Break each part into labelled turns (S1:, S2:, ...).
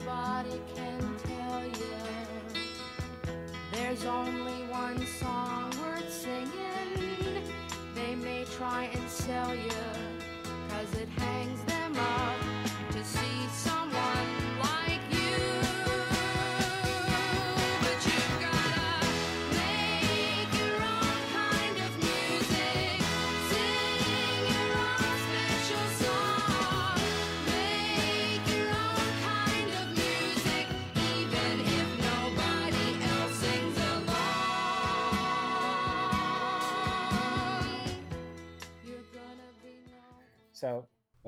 S1: nobody can tell you. There's only one song worth singing. They may try and sell you, cause it hangs them up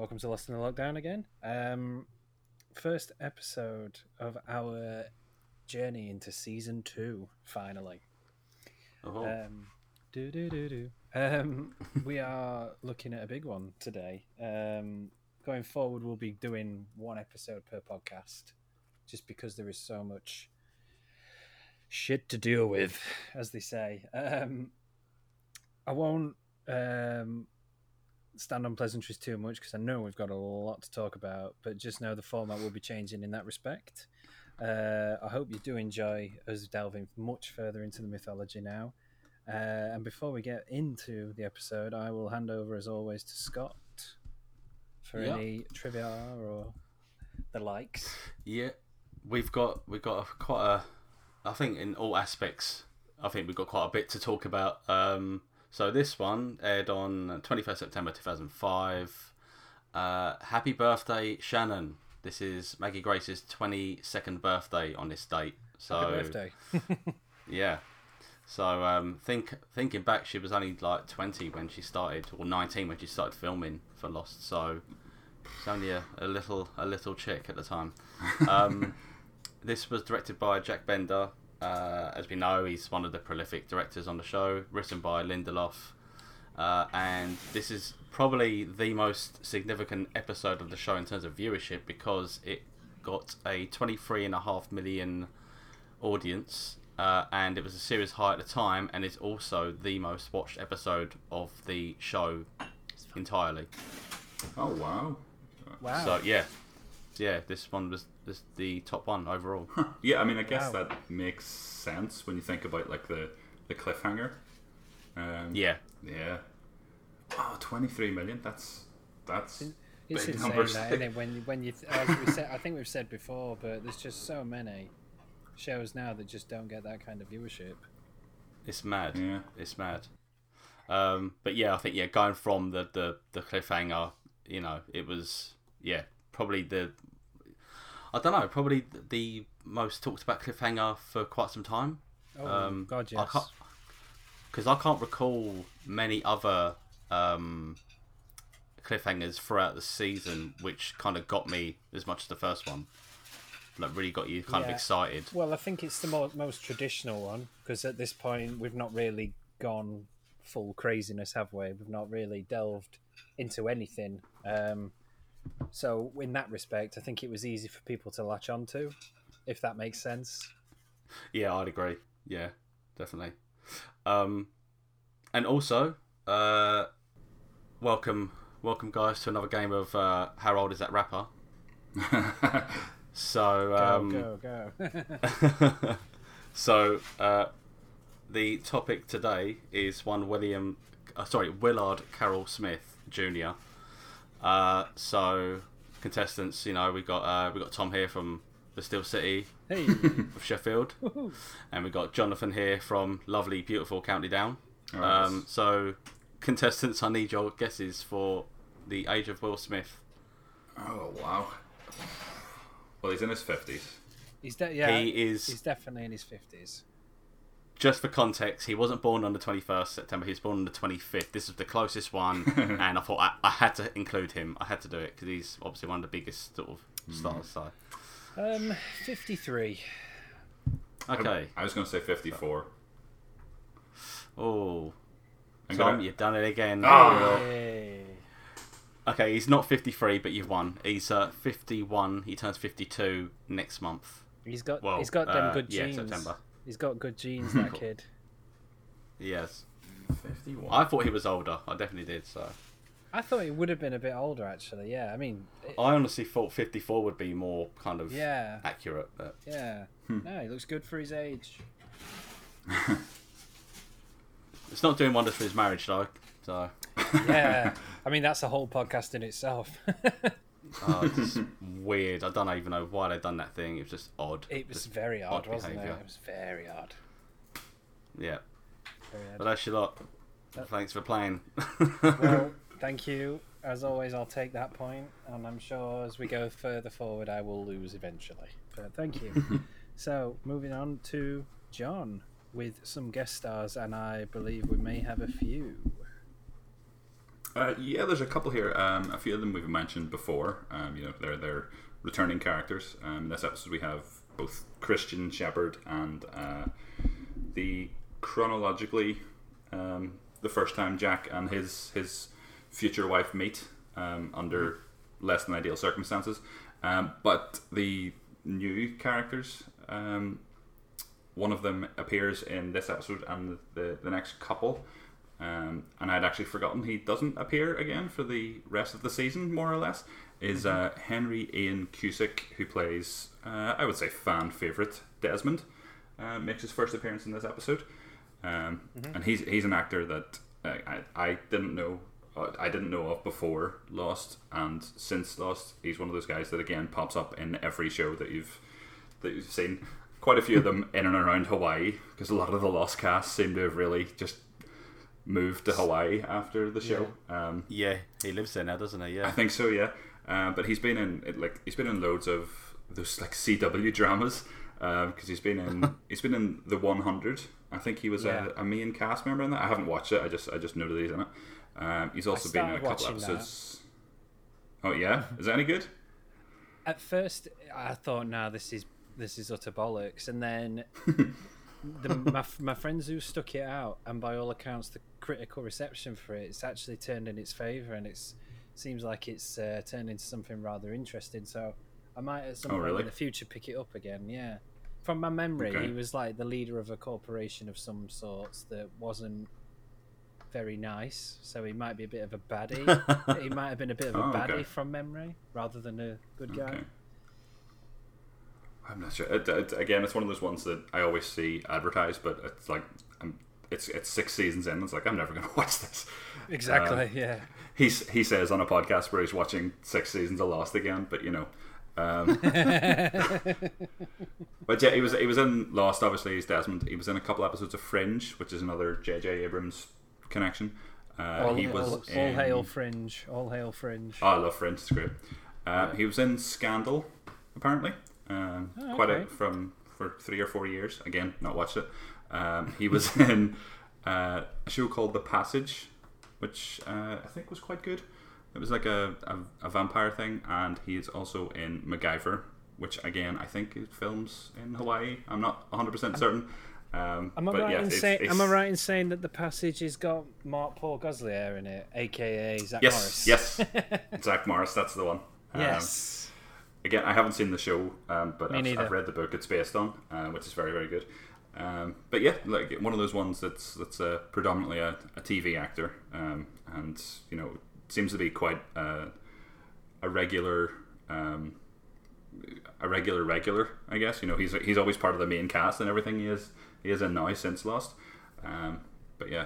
S2: welcome to Lost in the Lockdown again. Um, first episode of our journey into season two, finally.
S3: Oh,
S2: Um, do do do do. Um, we are looking at a big one today. Um, going forward, we'll be doing one episode per podcast, just because there is so much shit to deal with, as they say. Um, I won't um, stand on pleasantries too much because I know we've got a lot to talk about, but just know the format will be changing in that respect. Uh, I hope you do enjoy us delving much further into the mythology now. Uh, and before we get into the episode, I will hand over, as always, to Scott for
S3: Yeah.
S2: any trivia or the likes.
S3: yeah, we've got we've got a, quite a. I think in all aspects, I think we've got quite a bit to talk about. Um, so this one aired on twenty first September two thousand five. Uh, happy birthday, Shannon! This is Maggie Grace's twenty second birthday on this date. So
S2: Happy birthday.
S3: Yeah. So um, think thinking back, she was only like twenty when she started, or nineteen when she started filming for Lost. So she's only a, a little a little chick at the time. Um, this was directed by Jack Bender. Uh, as we know, he's one of the prolific directors on the show. Written by Lindelof, uh, and this is probably the most significant episode of the show in terms of viewership because it got a twenty-three and a half million audience, uh, and it was a series high at the time, and it's also the most watched episode of the show entirely.
S4: Oh wow.
S2: Wow.
S3: So yeah, yeah, this one was this the top one overall.
S4: Yeah, I mean, I guess
S2: Wow.
S4: that makes sense when you think about like the the cliffhanger. Um,
S3: yeah,
S4: Yeah. Wow, 23 million. That's that's
S2: it's
S4: big
S2: insane
S4: numbers.
S2: that, isn't it? When you, when you, as we said, I think we've said before, but there's just so many shows now that just don't get that kind of viewership.
S3: it's mad.
S4: Yeah.
S3: It's mad. Um, but yeah, I think yeah, going from the the the cliffhanger, you know, it was yeah probably the I don't know probably the most talked about cliffhanger for quite some time.
S2: Oh
S3: Um,
S2: God,
S3: I
S2: yes.
S3: can't because I can't recall many other um, cliffhangers throughout the season which kind of got me as much as the first one. Like really got you kind of excited.
S2: Well, I think it's the mo- most traditional one because at this point we've not really gone full craziness, have we? We've not really delved into anything. Um, so, in that respect, I think it was easy for people to latch onto, if that makes sense.
S3: Yeah, I'd agree. Yeah, definitely. Um, and also, uh, welcome, welcome guys to another game of uh, How old is that rapper? So,
S2: Go,
S3: um,
S2: go, go.
S3: so uh, the topic today is one William, uh, sorry, Willard Carroll Smith Jr. Uh, so contestants, you know, we got uh, we got Tom here from the Steel City
S2: hey,
S3: of Sheffield,
S2: woohoo.
S3: and we got Jonathan here from lovely, beautiful County Down.
S4: Oh,
S3: Um, so contestants, I need your guesses for the age of Will Smith.
S4: oh wow. Well, he's in his 50s.
S2: he's de- yeah,
S3: He is-
S2: He's definitely in his fifties.
S3: Just for context, he wasn't born on the 21st September. He was born on the 25th. This is the closest one, and I thought I, I had to include him. I had to do it because he's obviously one of the biggest sort of stars. So,
S2: Um, fifty-three.
S3: okay.
S4: I was going to say 54.
S3: Oh,
S4: I'm
S3: Tom,
S4: gonna-
S3: you've done it again.
S4: Ah!
S2: Hey.
S3: Okay, he's not 53, but you've won. He's uh, 51. He turns 52 next month.
S2: He's got
S3: Well,
S2: he's got them
S3: uh,
S2: good
S3: yeah. September.
S2: He's got good genes, that kid.
S3: Yes.
S4: 51.
S3: I thought he was older. I definitely did. So,
S2: I thought he would have been a bit older, actually. Yeah, I mean, it-
S3: I honestly thought 54 would be more kind of
S2: yeah,
S3: accurate, but
S2: yeah.
S3: Hmm.
S2: No, he looks good for his age.
S3: it's not doing wonders for his marriage, though. So,
S2: Yeah, I mean that's a whole podcast in itself.
S3: Oh, it's weird. I don't even know why they've done that thing. It was just odd.
S2: it was
S3: Just-
S2: very odd,
S3: odd
S2: wasn't
S3: behaviour.
S2: it? It was very odd.
S3: yeah.
S2: Very
S3: But that's your lot. Thanks for playing.
S2: well, thank you. As always, I'll take that point, and I'm sure as we go further forward, I will lose eventually. But thank you. so, moving on to John with some guest stars, and I believe we may have a few.
S4: Uh, yeah, there's a couple here. Um, a few of them we've mentioned before. Um, you know, they're they're returning characters. Um, in this episode, we have both Christian Shephard and uh, the chronologically um, the first time Jack and his his future wife meet um, under less than ideal circumstances. Um, but the new characters, one of them appears in this episode and the, the next couple. Um, and I'd actually forgotten he doesn't appear again for the rest of the season, more or less. Is uh, Henry Ian Cusick, who plays, uh, I would say, fan favorite Desmond, uh, makes his first appearance in this episode, um, and he's he's an actor that uh, I I didn't know uh, I didn't know of before Lost, and since Lost, he's one of those guys that again pops up in every show that you've that you've seen. Quite a few of them in and around Hawaii, because a lot of the Lost cast seem to have really just moved to Hawaii after the show. Um,
S3: yeah, he lives there now, doesn't he? Yeah, I
S4: think so, yeah. Uh, but he's been in like he's been in loads of those like CW dramas because he's been in he's been in the 100. I think he was
S2: Yeah.
S4: a, a main cast member in that. I haven't watched it. I just I just know that he's in it. Um, he's also been in a couple
S2: watching that.
S4: episodes. Oh yeah, is that any good?
S2: At first, I thought, "No, this is this is utter bollocks," and then the, my my friends who stuck it out, and by all accounts, the critical reception for it, it's actually turned in its favour, and it's seems like it's uh, turned into something rather interesting. So I might at some
S4: Oh,
S2: point
S4: really?
S2: in the future pick it up again. Yeah, from my memory,
S4: Okay.
S2: he was like the leader of a corporation of some sorts that wasn't very nice. So he might be a bit of a baddie. he might have been a bit of a
S4: Oh,
S2: baddie
S4: okay.
S2: from memory, rather than a good guy.
S4: Okay. I'm not sure. It, it, again, it's one of those ones that I always see advertised, but it's like I'm, it's it's six seasons in. It's like I'm never going to watch this.
S2: Exactly.
S4: Uh,
S2: yeah.
S4: He's he says on a podcast where he's watching six seasons of Lost again, but you know. Um, but yeah, he was he was in Lost. Obviously, he's Desmond. He was in a couple episodes of Fringe, which is another J.J. Abrams connection. Uh,
S2: all,
S4: he was
S2: all, all hail Fringe. All hail Fringe.
S4: Oh, I love Fringe. It's great. Uh, he was in Scandal, apparently. Um,
S2: Oh,
S4: Quite a,
S2: okay.
S4: from for three or four years. Again, not watched it. Um, he was in uh, a show called The Passage, which uh, I think was quite good. It was like a, a, a vampire thing, and he is also in MacGyver, which again I think it films in Hawaii. I'm not 100 percent certain. Um,
S2: Am I
S4: but
S2: right
S4: yeah,
S2: in
S4: it's-
S2: saying?
S4: it's-
S2: Am I right in saying that the passage has got Mark Paul Gosselaar in it, aka Zach
S4: Yes,
S2: Morris?
S4: yes. Zach Morris, that's the one. Um,
S2: yes.
S4: Again, I haven't seen the show, um, but I've. I've read the book it's based on, uh, which is very, very good. Um, but yeah, like one of those ones that's that's uh, predominantly a, a TV actor, um, and you know seems to be quite uh, a regular, um, a regular regular. I guess you know he's he's always part of the main cast and everything. He is he is in now since Lost. Um, but yeah,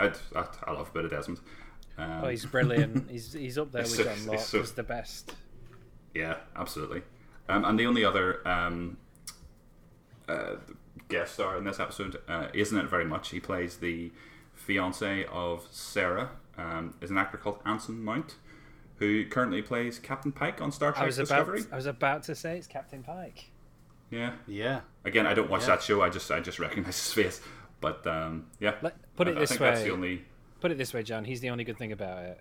S4: I, I, I love a bit of Desmond. Um,
S2: Oh, he's brilliant. he's he's up there with
S4: so-
S2: John Locke
S4: so-
S2: as the best.
S4: Yeah, absolutely. Um, and the only other um, uh, guest star in this episode uh, isn't it very much. He plays the fiance of Sarah. Um, is an actor called Anson Mount, who currently plays Captain Pike on Star
S2: I
S4: Trek
S2: was about
S4: Discovery.
S2: I was about to say it's Captain Pike.
S4: Yeah.
S3: Yeah.
S4: Again, I don't watch
S3: Yeah.
S4: that show. I just I just recognize his face. But um, yeah,
S2: Let, put
S4: I,
S2: it
S4: I
S2: this
S4: think
S2: way.
S4: that's the only.
S2: Put it this way, John. He's the only good thing about it.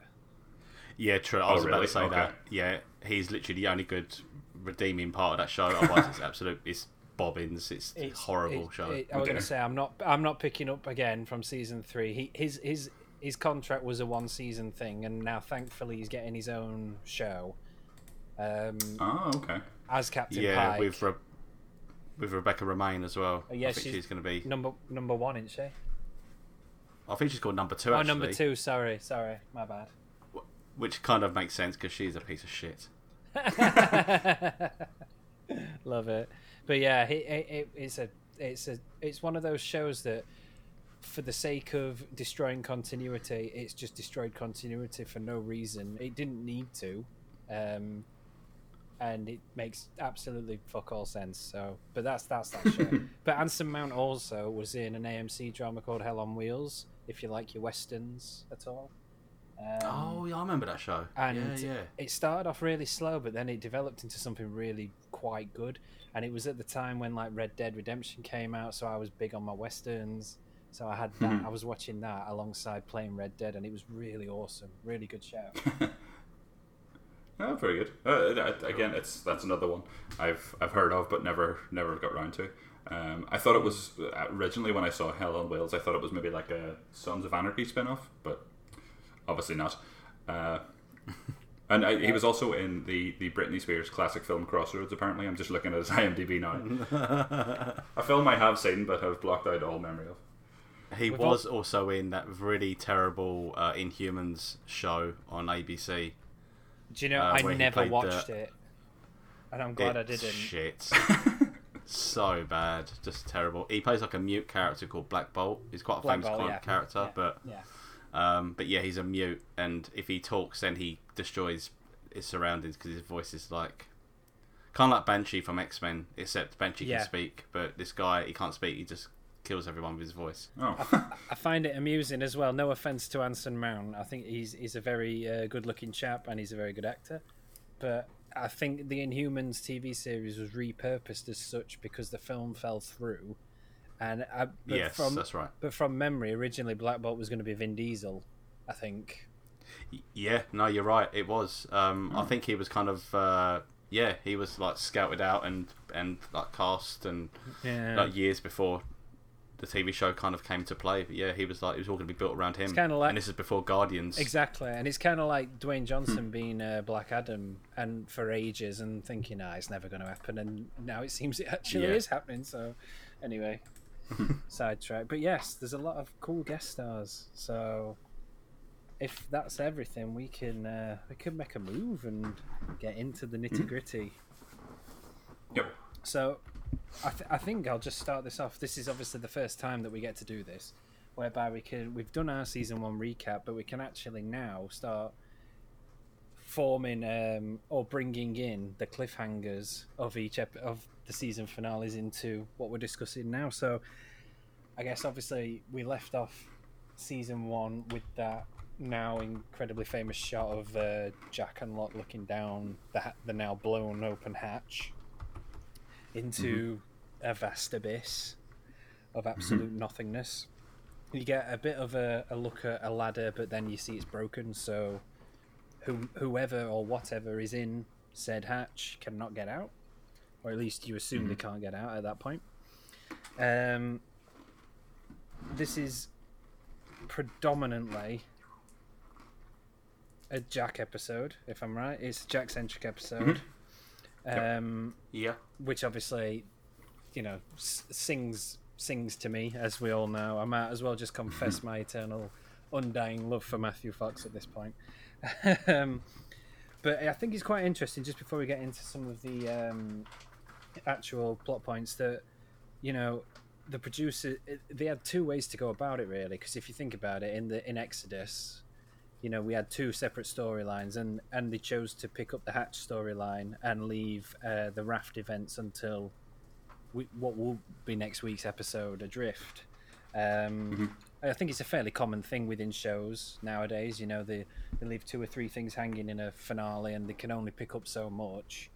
S3: Yeah, true. I
S4: Oh,
S3: was about
S4: really?
S3: to say
S4: Okay.
S3: that. Yeah, he's literally the only good redeeming part of that show. Otherwise, it's absolute. It's bobbins. It's,
S2: It's
S3: horrible
S2: it-
S3: show.
S2: it- I was going to say I'm not. I'm not picking up again from season three. He his his his contract was a one season thing, and now thankfully he's getting his own show. Um,
S4: Oh, okay.
S2: as Captain
S3: yeah,
S2: Pike.
S3: with Re- with Rebecca Romijn as well.
S2: Oh, yeah,
S3: I think
S2: she's-
S3: she's, going to be.
S2: number number one, isn't she?
S3: I think she's called number two.
S2: Oh,
S3: Actually.
S2: number two. Sorry, sorry, my bad.
S3: Which kind of makes sense because she's a piece of shit.
S2: Love it. But yeah, it, it, it, it's a it's a it's one of those shows that for the sake of destroying continuity, it's just destroyed continuity for no reason. It didn't need to. Um and it makes absolutely fuck all sense. So, but that's that's that show. but Anson Mount also was in an AMC drama called Hell on Wheels. If you like your westerns at all. Um,
S3: oh, yeah, I remember that show.
S2: and
S3: yeah, yeah.
S2: it started off really slow, but then it developed into something really quite good. And it was at the time when like Red Dead Redemption came out, so I was big on my westerns. So I had that.
S3: Hmm.
S2: I was watching that alongside playing Red Dead, and it was really awesome. Really good show.
S4: Oh, very good. Uh, again, it's that's another one I've I've heard of, but never never got round to. Um, I thought it was originally when I saw Hell on Wheels. I thought it was maybe like a Sons of Anarchy spin-off, but obviously not. Uh, and I, he was also in the the Britney Spears classic film Crossroads. Apparently, I'm just looking at his IMDb now. a film I have seen but have blocked out all memory of.
S3: He
S2: We've
S3: was also in that really terrible uh, Inhumans show on ABC.
S2: Do you know?
S3: Uh,
S2: I never watched
S3: the-
S2: it, and I'm glad I didn't.
S3: Shit. so bad, just terrible. He plays like a mute character called Black Bolt. He's quite a
S2: Black
S3: famous
S2: Bolt, yeah.
S3: character,
S2: Yeah,
S3: but
S2: yeah.
S3: Um, but yeah, he's a mute, and if he talks, then he destroys his surroundings because his voice is like kind of like Banshee from X Men, except Banshee
S2: Yeah.
S3: can speak, but this guy he can't speak. He just kills everyone with his voice.
S4: Oh,
S2: I find it amusing as well. No offense to Anson Mount. I think he's he's a very uh, good-looking chap and he's a very good actor. But I think the Inhumans TV series was repurposed as such because the film fell through. And I, but
S3: yes,
S2: from
S3: that's right.
S2: but from memory, originally Black Bolt was going to be Vin Diesel. I think.
S3: Yeah, no, you're right. It was. Um, I think he was kind of. Uh, yeah, he was like scouted out and and like cast and
S2: Yeah.
S3: like years before the TV show kind of came to play. But yeah, he was like it was all going to be built around him.
S2: kinda like-
S3: and this is before Guardians.
S2: Exactly, and it's kind of like Dwayne Johnson being uh, Black Adam, and for ages, and thinking, "Ah, it's never going to happen," and now it seems it actually
S3: Yeah.
S2: is happening. So, anyway, sidetrack. But yes, there's a lot of cool guest stars. So, if that's everything, we can uh, we can make a move and get into the nitty gritty.
S4: yep.
S2: So, I, th- I think I'll just start this off. This is obviously the first time that we get to do this, whereby we can we've done our season one recap, but we can actually now start forming um, or bringing in the cliffhangers of each ep- of the season finales into what we're discussing now. So, I guess obviously we left off season one with that now incredibly famous shot of uh, Jack and Locke looking down the ha- the now blown open hatch into a vast abyss of absolute nothingness. You get a bit of a, a look at a ladder, but then you see it's broken. So, who, whoever or whatever is in said hatch cannot get out, or at least you assume they can't get out at that point. Um, this is predominantly a Jack episode, if I'm right. It's a Jack centric episode. Um,
S3: Yeah,
S2: which obviously, you know, s- sings sings to me, as we all know. I might as well just confess my eternal, undying love for Matthew Fox at this point. Um, but I think it's quite interesting. Just before we get into some of the um, actual plot points, that you know, the producer they had two ways to go about it really. Because if you think about it, in the in Exodus, you know, we had two separate storylines, and and they chose to pick up the Hatch storyline and leave uh, the raft events until we, what will be next week's episode, Adrift. Um, I think it's a fairly common thing within shows nowadays. You know, they they leave two or three things hanging in a finale, and they can only pick up so much.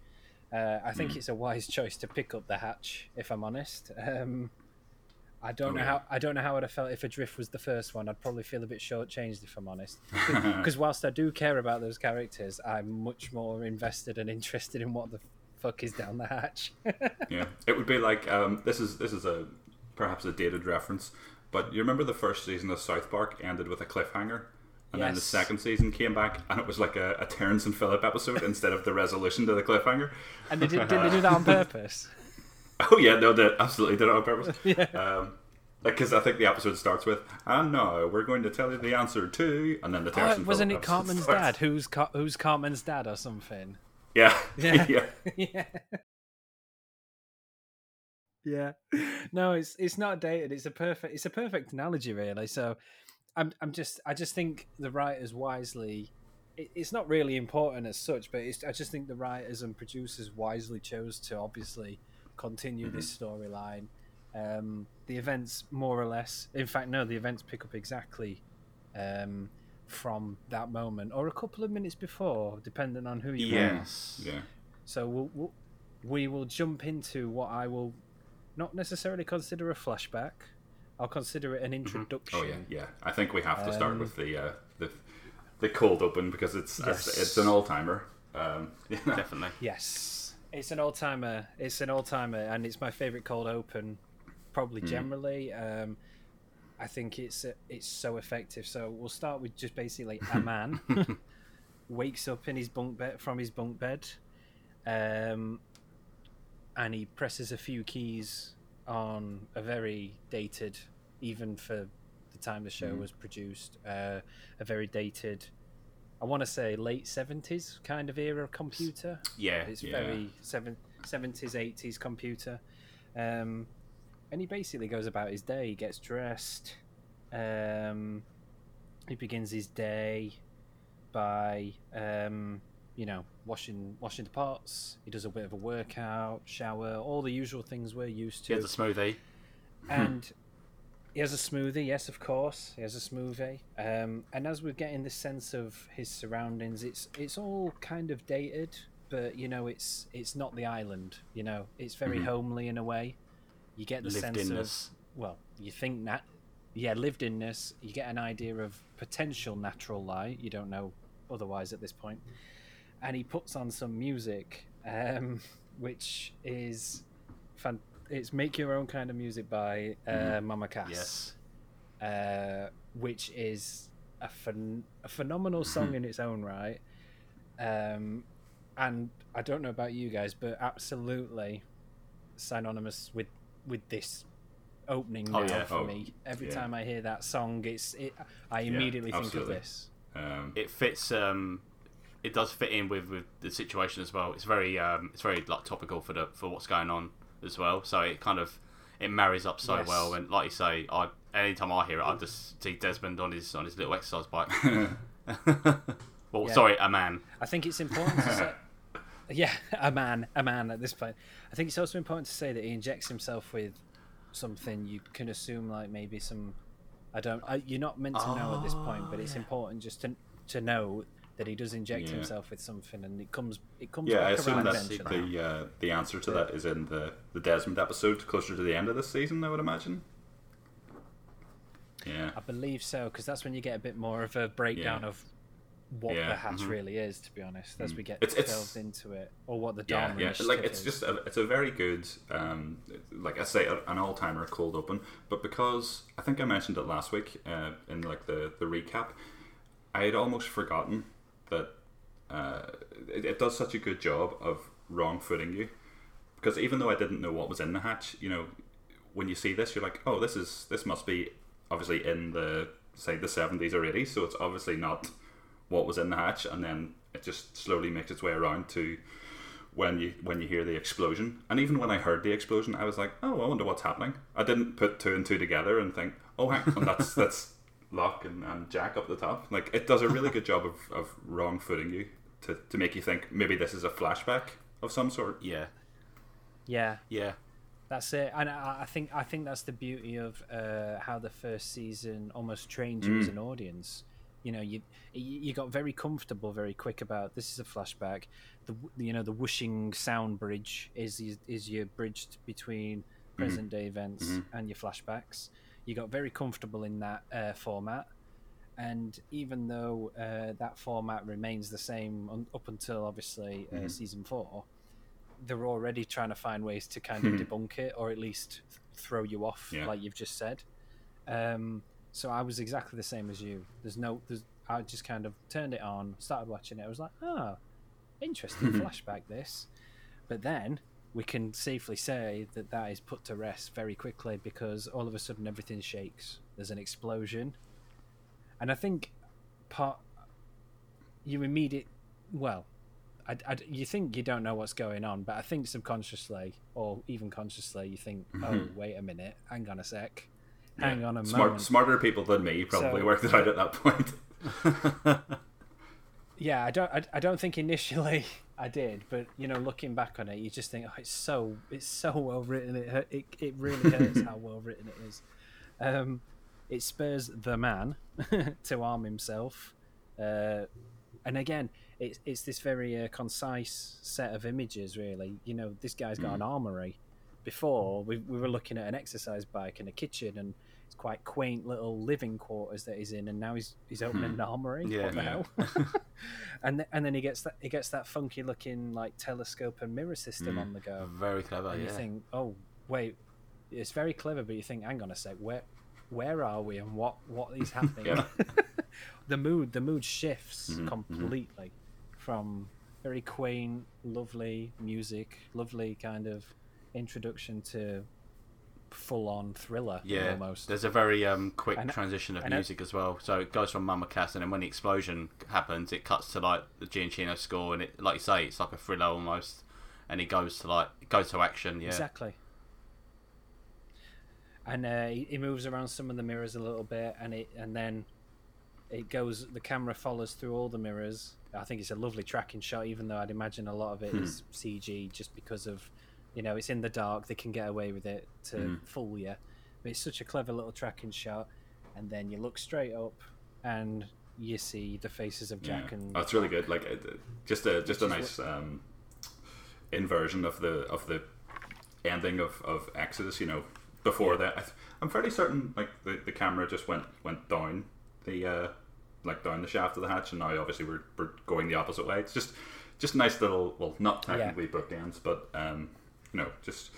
S2: Uh, I think it's a wise choice to pick up the Hatch, if I'm honest. Um, I don't
S4: Oh,
S2: know
S4: yeah.
S2: how I don't know how I'd have felt if Adrift was the first one. I'd probably feel a bit shortchanged if I'm honest. Because whilst I do care about those characters, I'm much more invested and interested in what the fuck is down the hatch.
S4: Yeah, it would be like um, this is this is a perhaps a dated reference, but you remember the first season of South Park ended with a cliffhanger, and then the second season came back and it was like a, a Terrence and Phillip episode instead of the resolution to the cliffhanger.
S2: and they did, did they do that on purpose?
S4: Oh yeah, no, they absolutely did it on purpose.
S2: Yeah.
S4: Um, because I think the episode starts with, and now we're going to tell you the answer to, and then the
S2: Oh,
S4: Harrison
S2: wasn't it Cartman's
S4: starts.
S2: dad? Who's Car- who's Cartman's dad or something?
S4: Yeah,
S2: Yeah.
S4: yeah.
S2: yeah. Yeah. No, it's it's not dated. It's a perfect it's a perfect analogy really. So I'm I'm just I just think the writers wisely it, it's not really important as such, but it's, I just think the writers and producers wisely chose to obviously continue this storyline. Um, the events more or less, in fact, no, the events pick up exactly um, from that moment or a couple of minutes before, depending on who you are.
S3: Yes.
S4: Yeah.
S2: So we'll, we'll, we will jump into what I will not necessarily consider a flashback. I'll consider it an introduction.
S4: Oh yeah, yeah. I think we have to start
S2: Um,
S4: with the uh, the the cold open because it's
S2: Yes.
S4: it's, it's an all timer. Um,
S3: Definitely.
S2: Yes, it's an old timer. It's an old timer, and it's my favorite cold open, probably generally. Um, I think it's uh, it's so effective. So we'll start with just basically a man wakes up in his bunk bed from his bunk bed, um, and he presses a few keys on a very dated, even for the time the show was produced, uh, a very dated. I want to say late seventies kind of era computer.
S3: Yeah.
S2: It's
S4: Yeah.
S2: very seven, 70s, 80s computer. Um, and he basically goes about his day. He gets dressed. Um, he begins his day by, um, you know, washing washing the pots. He does a bit of a workout, shower, all the usual things we're used to.
S3: He has a smoothie.
S2: and he has a smoothie. Yes, of course, he has a smoothie. Um, and as we're getting this sense of his surroundings, it's it's all kind of dated, but you know, it's it's not the island. You know, it's very homely in a way. You get the
S3: Lived
S2: sense of well, you think that, yeah, lived inness. You get an idea of potential natural light. You don't know otherwise at this point. And he puts on some music, um, which is fan- It's make your own kind of music by uh, Mama Cass
S3: Yes.
S2: uh, which is a, phen- a phenomenal song in its own right. Um, and I don't know about you guys, but absolutely synonymous with with this opening now
S3: Oh, yeah.
S2: for
S4: Oh,
S2: me. Every
S4: yeah.
S2: time I hear that song, it's it. I immediately think of this.
S4: um,
S3: It fits. Um, it does fit in with, with the situation as well. It's very um, it's very like topical for the for what's going on as well. So it kind of it marries up so
S2: Yes.
S3: well. And like you say, I anytime I hear it, I just see Desmond on his on his little exercise bike. well,
S2: Yeah.
S3: sorry, a man.
S2: I think it's important to say. Yeah, a man, a man at this point. I think it's also important to say that he injects himself with something you can assume, like maybe some. I don't. I, you're not meant to know at this point, but it's important just to to know that he does inject
S4: Yeah.
S2: himself with something, and it comes it comes
S4: yeah, I assume
S2: around
S4: that
S2: eventually.
S4: the uh, the answer to that is in the the Desmond episode closer to the end of this season. I would imagine. Yeah.
S2: I believe so, because that's when you get a bit more of a breakdown
S4: Yeah.
S2: of what
S4: Yeah,
S2: the hatch
S3: mhm.
S2: really is. To be honest, as we get
S4: it's-
S2: delved into it, or what the
S4: yeah, yeah. Like it's
S2: is.
S4: just a, it's a very good, um, like I say, an all timer cold open. But because I think I mentioned it last week uh, in like the the recap, I had almost forgotten that uh, it, it does such a good job of wrong footing you. Because even though I didn't know what was in the hatch, you know, when you see this, you're like, oh, this is this must be obviously in the say the seventies or eighties, so it's obviously not what was in the hatch, and then it just slowly makes its way around to when you when you hear the explosion. And even when I heard the explosion, I was like, oh, I wonder what's happening. I didn't put two and two together and think, oh, hang on, that's that's Locke and, and Jack up the top. Like it does a really good job of, of wrong footing you to, to make you think maybe this is a flashback of some sort.
S3: Yeah,
S2: yeah,
S3: yeah,
S2: That's it, and I, I think I think that's the beauty of uh, how the first season almost trained you as mm. an audience. You know, you you you got very comfortable very quick about this is a flashback. The you know the whooshing sound bridge is is, is your bridge between mm-hmm. present day events mm-hmm. and your flashbacks. You got very comfortable in that uh, format, and even though uh, that format remains the same un- up until obviously uh, season four, they're already trying to find ways to kind of debunk it or at least th- throw you off,
S4: Yeah.
S2: like you've just said. Um, so I was exactly the same as you. There's no, there's, I just kind of turned it on, started watching it. I was like, oh, interesting flashback this. But then we can safely say that that is put to rest very quickly because all of a sudden everything shakes. There's an explosion, and I think part you immediate well. I, I- you think you don't know what's going on, but I think subconsciously or even consciously you think, mm-hmm. "Oh, wait a minute, hang on a sec, hang on a
S4: Smart,
S2: moment."
S4: smarter people than me probably
S2: So-
S4: worked it out at that point.
S2: Yeah, I don't. I, I don't think initially I did, but you know, looking back on it, you just think, oh, it's so it's so well written. It hurt- it it really hurts how well written it is. Um, it spurs the man to arm himself, uh, and again, it's it's this very uh, concise set of images. Really, you know, this guy's got an armory. Before we we were looking at an exercise bike and a kitchen and. It's quite quaint little living quarters that he's in, and now he's he's opening an armory.
S3: Yeah.
S2: what the
S4: Yeah.
S2: hell? and th- and then he gets that he gets that funky looking like telescope and mirror system
S4: Mm.
S2: on the go.
S3: Very clever.
S2: And you think, oh wait, it's very clever, but you think, hang on a sec, where where are we and what what is happening?
S4: Yeah.
S2: the mood the mood shifts
S4: Mhm, mhm.
S2: completely from very quaint, lovely music, lovely kind of introduction to full on thriller
S3: Yeah,
S2: almost.
S3: there's a very um, quick
S2: And-
S3: transition of music as well. So it goes from Mama Cass, and then when the explosion happens, it cuts to like the Giacchino score, and it, like you say, it's like a thriller almost. And it goes to like it goes to action. Yeah,
S2: Exactly. And uh, he, he moves around some of the mirrors a little bit, and it and then it goes. The camera follows through all the mirrors. I think it's a lovely tracking shot, even though I'd imagine a lot of it is CG, just because of, you know, it's in the dark. They can get away with it to
S4: Mhm.
S2: fool you. But it's such a clever little tracking shot, and then you look straight up, and you see the faces of Jack
S4: Yeah.
S2: and
S4: oh, it's really good. Like it- it- just a just a nice um, inversion of the of the ending of, of Exodus. You know, before that, I th- I'm fairly certain like the, the camera just went went down the uh, like down the shaft of the hatch, and now obviously we're, we're going the opposite way. It's just just nice little well, not technically bookends, but um, know, just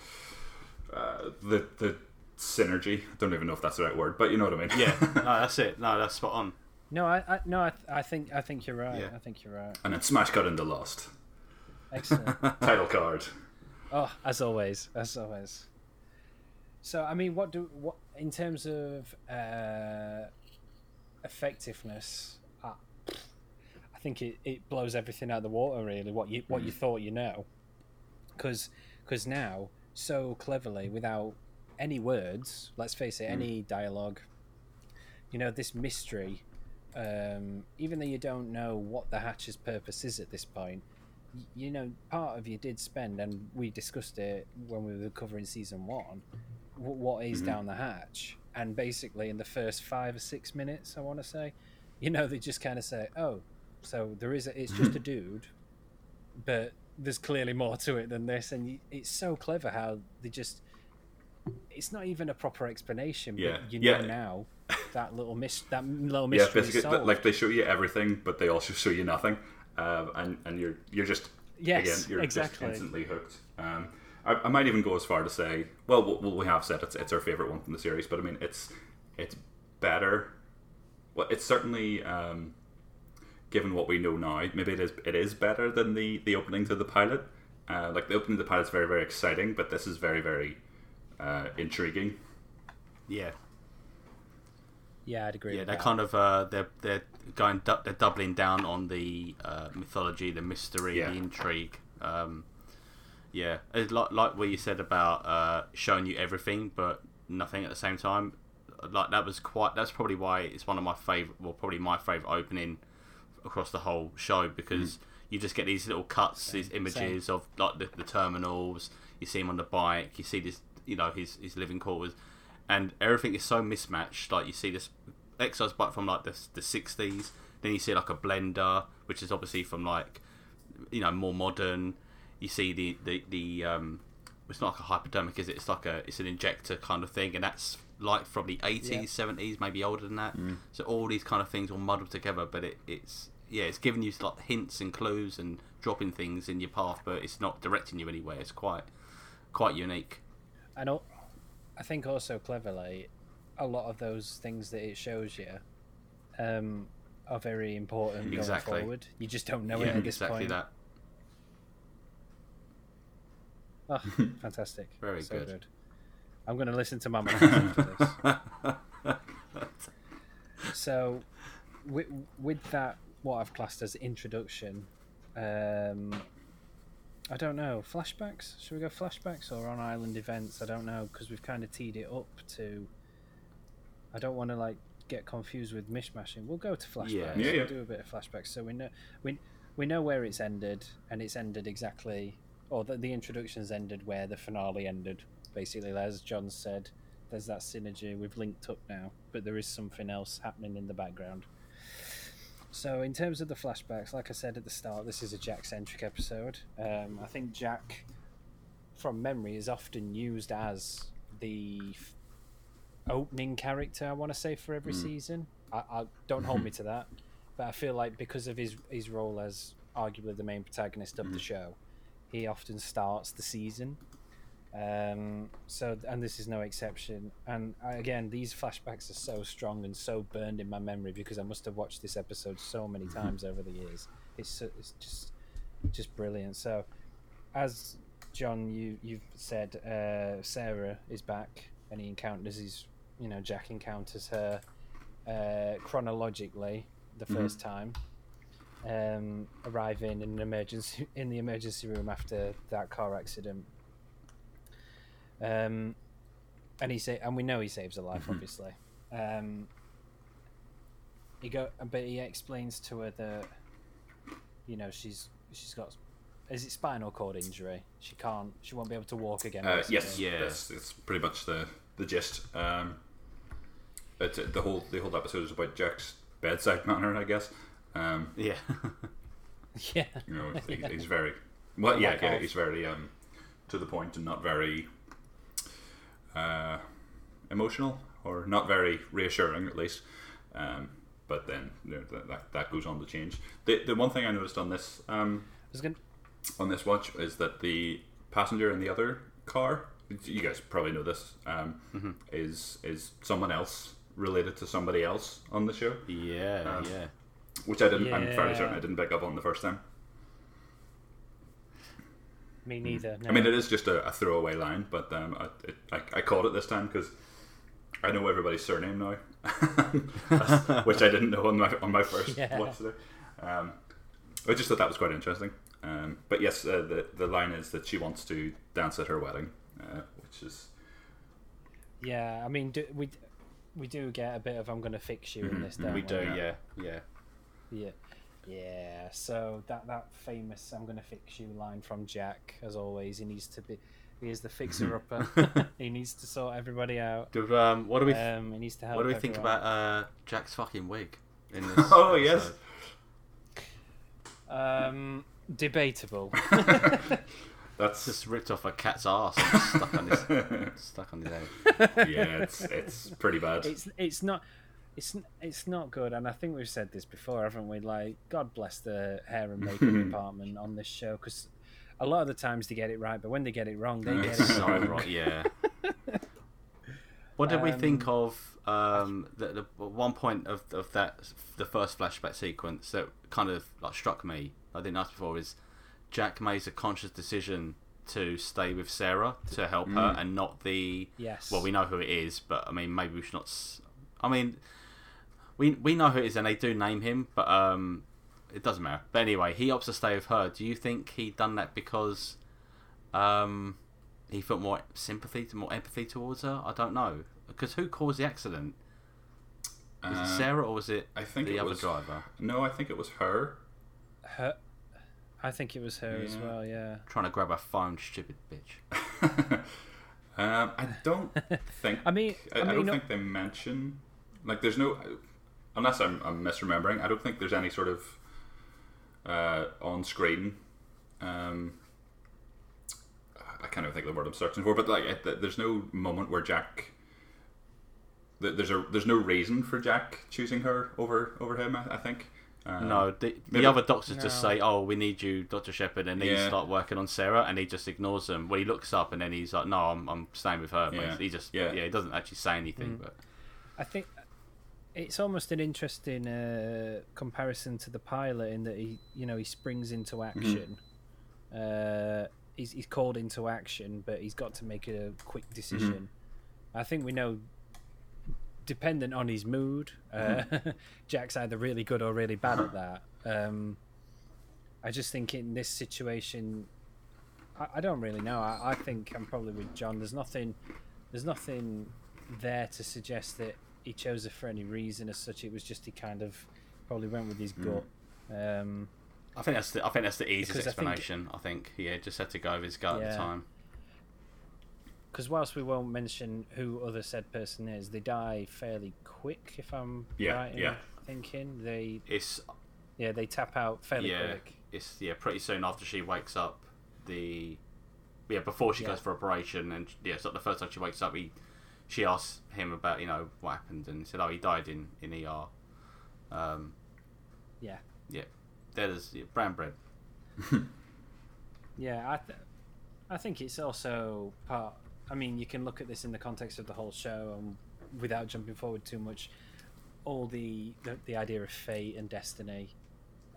S4: uh, the the synergy. I don't even know if that's the right word, but you know what I mean.
S3: yeah. No, that's it. No, that's spot on.
S2: no, I, I no, I, I think I think you're right.
S3: Yeah.
S2: I think you're right.
S4: and then smash cut into Lost
S2: Excellent.
S4: title card.
S2: Oh, as always, as always. So, I mean, what do what in terms of uh, effectiveness? I, I think it, it blows everything out of the water. Really, what you what you thought you know, because now so cleverly without any words. Let's face it, any dialogue. You know this mystery. Um, even though you don't know what the hatch's purpose is at this point, y- you know, part of you did spend, and we discussed it when we were covering season one. wh- What is
S4: Mhm.
S2: down the hatch? And basically, in the first five or six minutes, I want to say, you know, they just kind of say, "Oh, so there is a, it's just a dude, but there's clearly more to it than this." And you, it's so clever how they just. It's not even a proper explanation,
S4: Yeah.
S2: but you know now that little mis- that little
S4: Yeah,
S2: mystery is
S4: basically,
S2: solved.
S4: like they show you everything, but they also show you nothing, um, and and you're you're just
S2: Yes,
S4: again you're
S2: exactly.
S4: just instantly hooked. Um, I, I might even go as far to say, well, well, we have said it's it's our favorite one from the series, but I mean it's it's better. Well, it's certainly um, given what we know now, maybe it is it is better than the the opening to the pilot. Uh, like the opening to the pilot is very very exciting, but this is very very uh, intriguing.
S3: Yeah,
S2: yeah, I'd agree.
S3: yeah. They're
S2: that.
S3: kind of uh, they're they're going du- they're doubling down on the uh, mythology, the mystery,
S4: Yeah.
S3: the intrigue. Um, yeah, it's like like what you said about uh, showing you everything but nothing at the same time. Like that was quite. That's probably why it's one of my favorite. Well, probably my favorite opening across the whole show because you just get these little cuts, these images of like the, the terminals. You see him on the bike. You see this, you know, his his living quarters, and everything is so mismatched. Like you see this exercise bike from like the the sixties. Then you see like a blender, which is obviously from like you know more modern. You see the the the um, it's not like a hypodermic, is it? It's like a it's an injector kind of thing, and that's like from the eighties,
S2: Yeah.
S3: seventies, maybe older than that. So all these kind of things all muddled together, but it, it's yeah, it's giving you like hints and clues and dropping things in your path, but it's not directing you anywhere. It's quite quite unique.
S2: And al- I think also cleverly, a lot of those things that it shows you um, are very important going
S3: Exactly.
S2: forward. You just don't know
S3: yeah,
S2: it at this
S3: exactly
S2: point.
S3: that.
S2: Oh, fantastic!
S3: Very
S2: so
S3: good.
S2: I'm going to listen to Mama after this. So, with, with that, what I've classed as introduction, um, I don't know. Flashbacks? Should we go flashbacks or on island events? I don't know because we've kind of teed it up to. I don't want to like get confused with mishmashing. We'll go to flashbacks.
S3: Yeah.
S4: Yeah, yeah.
S2: We'll do a bit of flashbacks so we know we we know where it's ended, and it's ended exactly, or the, the introduction's ended where the finale ended. Basically, as John said, there's that synergy. We've linked up now, but there is something else happening in the background. So, in terms of the flashbacks, like I said at the start, this is a Jack centric episode. Um, I think Jack, from memory, is often used as the f- opening character, I want to say, for every season. I, I Don't hold me to that. But I feel like because of his, his role as arguably the main protagonist of the show, he often starts the season. Um, so, and this is no exception. And I, again, these flashbacks are so strong and so burned in my memory because I must have watched this episode so many times over the years. It's so- it's just just brilliant. So, as John, you you've said, uh, Sarah is back, and he encounters his, you know, Jack encounters her uh, chronologically the 1st time. Um, arriving in an emergency in the emergency room after that car accident. Um, and he say, and we know he saves a life, obviously. Um, he go, but he explains to her that, you know, she's she's got, is it spinal cord injury? She can't, she won't be able to walk again.
S4: Uh,
S2: basically.
S4: yes,
S3: Yeah.
S4: that's, that's pretty much the the gist. Um, it's, the whole the whole episode is about Jack's bedside manner, I guess. Um,
S3: yeah.
S2: yeah,
S4: you know, he, he's very well. Yeah, yeah, he's very um, to the point and not very uh, emotional or not very reassuring, at least. Um, but then you know, that, that that goes on to change. The the one thing I noticed on this um, on this watch is that the passenger in the other car, you guys probably know this, um, is is someone else related to somebody else on the show,
S3: Yeah,
S4: Um,
S3: yeah.
S4: which I didn't. I'm fairly certain I didn't pick up on the first time.
S2: Me neither.
S4: I mean, it is just a, a throwaway line, but um, I, it, I, I caught it this time because I know everybody's surname now, which I didn't know on my on my first
S2: Yeah.
S4: watch today. Um, I just thought that was quite interesting. Um, but yes, uh, the the line is that she wants to dance at her wedding, uh, which is
S2: yeah, I mean, do, we we do get a bit of "I'm gonna fix you" in this, don't
S3: we do,
S4: yeah.
S3: yeah, yeah.
S2: Yeah, yeah. So that that famous "I'm gonna fix you" line from Jack, as always, he needs to be. He is the fixer upper. he needs to sort everybody out.
S3: Do, um, what do we
S2: Um, he needs to help.
S3: what do we think
S2: everyone.
S3: about uh, Jack's fucking wig in this?
S4: Oh, yes.
S2: Um, debatable.
S4: that's
S3: Just ripped off a cat's ass stuck on his stuck on his head.
S4: yeah, it's it's pretty bad.
S2: it's it's not. It's, it's not good, and I think we've said this before, haven't we? Like, God bless the hair and makeup department on this show, because a lot of the times they get it right, but when they get it wrong, they get it
S3: so
S2: wrong.
S3: right, yeah. What did we think
S2: Um,
S3: of um, the, the one point of, of that the first flashback sequence that kind of like struck me? I didn't ask before is Jack makes a conscious decision to stay with Sarah to help her and not the
S2: Yes.
S3: well we know who it is but I mean maybe we should not s- I mean we we know who it is and they do name him but um it doesn't matter but anyway he opts to stay with her do you think he done that because um he felt more sympathy to more empathy towards her I don't know because who caused the accident was
S4: Uh,
S3: it Sarah or was it
S4: I think
S3: the
S4: it
S3: other
S4: was
S3: driver
S4: No, I think it was her.
S2: her. I think it was her as well. Yeah.
S3: trying to grab her phone stupid bitch
S4: um, I don't think.
S2: I mean-
S4: I,
S2: I
S4: I
S2: mean,
S4: don't
S2: no-
S4: think they mention like there's no unless I'm, I'm misremembering. I don't think there's any sort of uh, on screen. Um, I can't even think of the word I'm searching for, but like it, there's no moment where Jack. There's a there's no reason for Jack choosing her over over him. I, I think. Um,
S3: no the, the other doctors just say oh we need you Dr. Shephard and then
S4: Yeah.
S3: he start working on Sarah and he just ignores them well he looks up and then he's like no I'm, I'm staying with her
S4: Yeah.
S3: he just
S4: Yeah.
S3: yeah. he doesn't actually say anything but
S2: I think it's almost an interesting uh, comparison to the pilot in that he, you know, he springs into action, uh, he's, he's called into action, but he's got to make a quick decision. I think we know, dependent on his mood, uh, Jack's either really good or really bad at that. Um, I just think in this situation, I, I don't really know. I, I think I'm probably with John. There's nothing, there's nothing there to suggest that he chose it for any reason as such. It was just he kind of probably went with his gut. Um,
S3: I think that's the I think that's the easiest
S2: Because I think-
S3: explanation. I think, yeah, just had to go with his gut at the time.
S2: because whilst we won't mention who other said person is, they die fairly quick. If I'm
S4: Yeah,
S2: right in
S4: yeah.
S2: thinking they,
S3: It's
S2: yeah, they tap out fairly
S3: yeah,
S2: quick.
S3: it's yeah, pretty soon after she wakes up. The yeah, before she
S2: Yeah.
S3: goes for operation, and yeah, it's like the first time she wakes up, he she asked him about you know what happened, and he said, oh, he died in in ER. Um,
S2: Yeah,
S3: yeah, there's yeah, brown bread.
S2: yeah. I, th- I think it's also part. I mean, you can look at this in the context of the whole show, and without jumping forward too much, all the the, the idea of fate and destiny,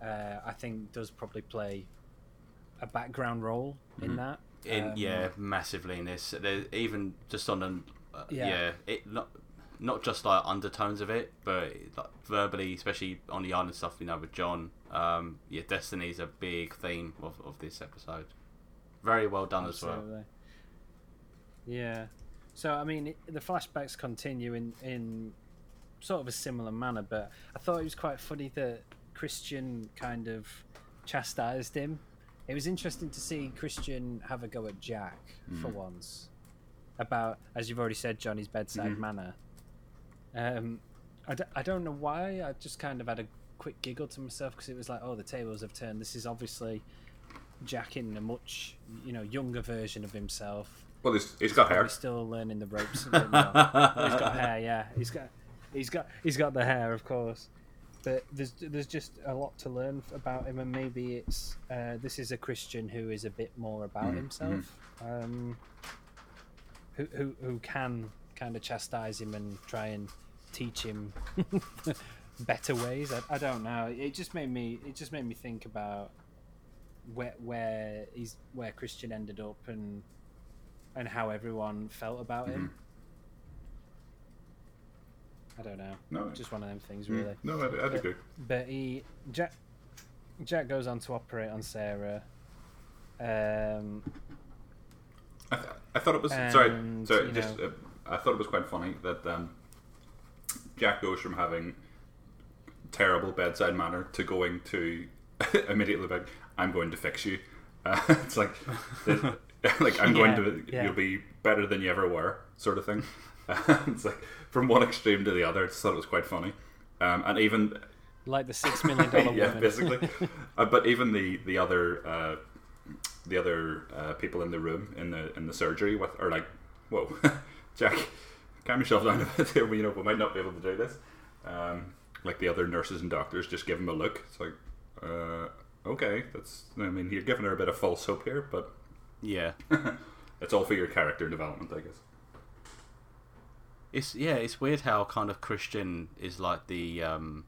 S2: uh, I think, does probably play a background role in that.
S3: In
S2: Um,
S3: yeah, massively in this. There even just on an uh,
S2: Yeah.
S3: yeah. it not not just like undertones of it, but like verbally, especially on the island stuff. You know, with John. Um, yeah, destiny is a big theme of, of this episode. Very well done as well.
S2: Yeah. So I mean, the flashbacks continue in in sort of a similar manner, but I thought it was quite funny that Christian kind of chastised him. It was interesting to see Christian have a go at Jack for once about, as you've already said, Johnny's bedside manner. Um, I, d- I don't know why. I just kind of had a quick giggle to myself because it was like, oh, the tables have turned. This is obviously Jack in a much you know younger version of himself.
S4: Well, he's, he's got hair.
S2: Still learning the ropes. a bit more. he's got hair, yeah. He's got, he's got, he's got the hair, of course. But there's there's just a lot to learn about him, and maybe it's uh, this is a Christian who is a bit more about himself, um, who who who can kind of chastise him and try and teach him better ways. I, I don't know. It just made me it just made me think about where where he's where Christian ended up and and how everyone felt about him. I don't know.
S4: No,
S2: Just one of them things,
S4: Mm,
S2: really.
S4: no, I'd, I'd agree.
S2: But he Jack Jack goes on to operate on Sarah. Um,
S4: I, th- I thought it was sorry,
S2: And,
S4: sorry.
S2: you
S4: Just
S2: know-
S4: uh, I thought it was quite funny that um, Jack goes from having terrible bedside manner to going to immediately like I'm going to fix you. Uh, it's like like I'm going
S2: Yeah,
S4: to
S2: yeah.
S4: you'll be better than you ever were sort of thing. it's like from one extreme to the other. I just thought it was quite funny. Um, and even
S2: like the six million dollar
S4: yeah,
S2: woman.
S4: basically. uh, but even the the other uh, the other uh, people in the room in the in the surgery with are like, whoa, Jack, calm yourself down a bit here. We, you know, we might not be able to do this. Um, like the other nurses and doctors just give him a look. It's like, uh, okay, that's. I mean, you're giving her a bit of false hope here, but
S3: Yeah,
S4: it's all for your character development, I guess.
S3: it's yeah, it's weird how kind of Christian is like the um,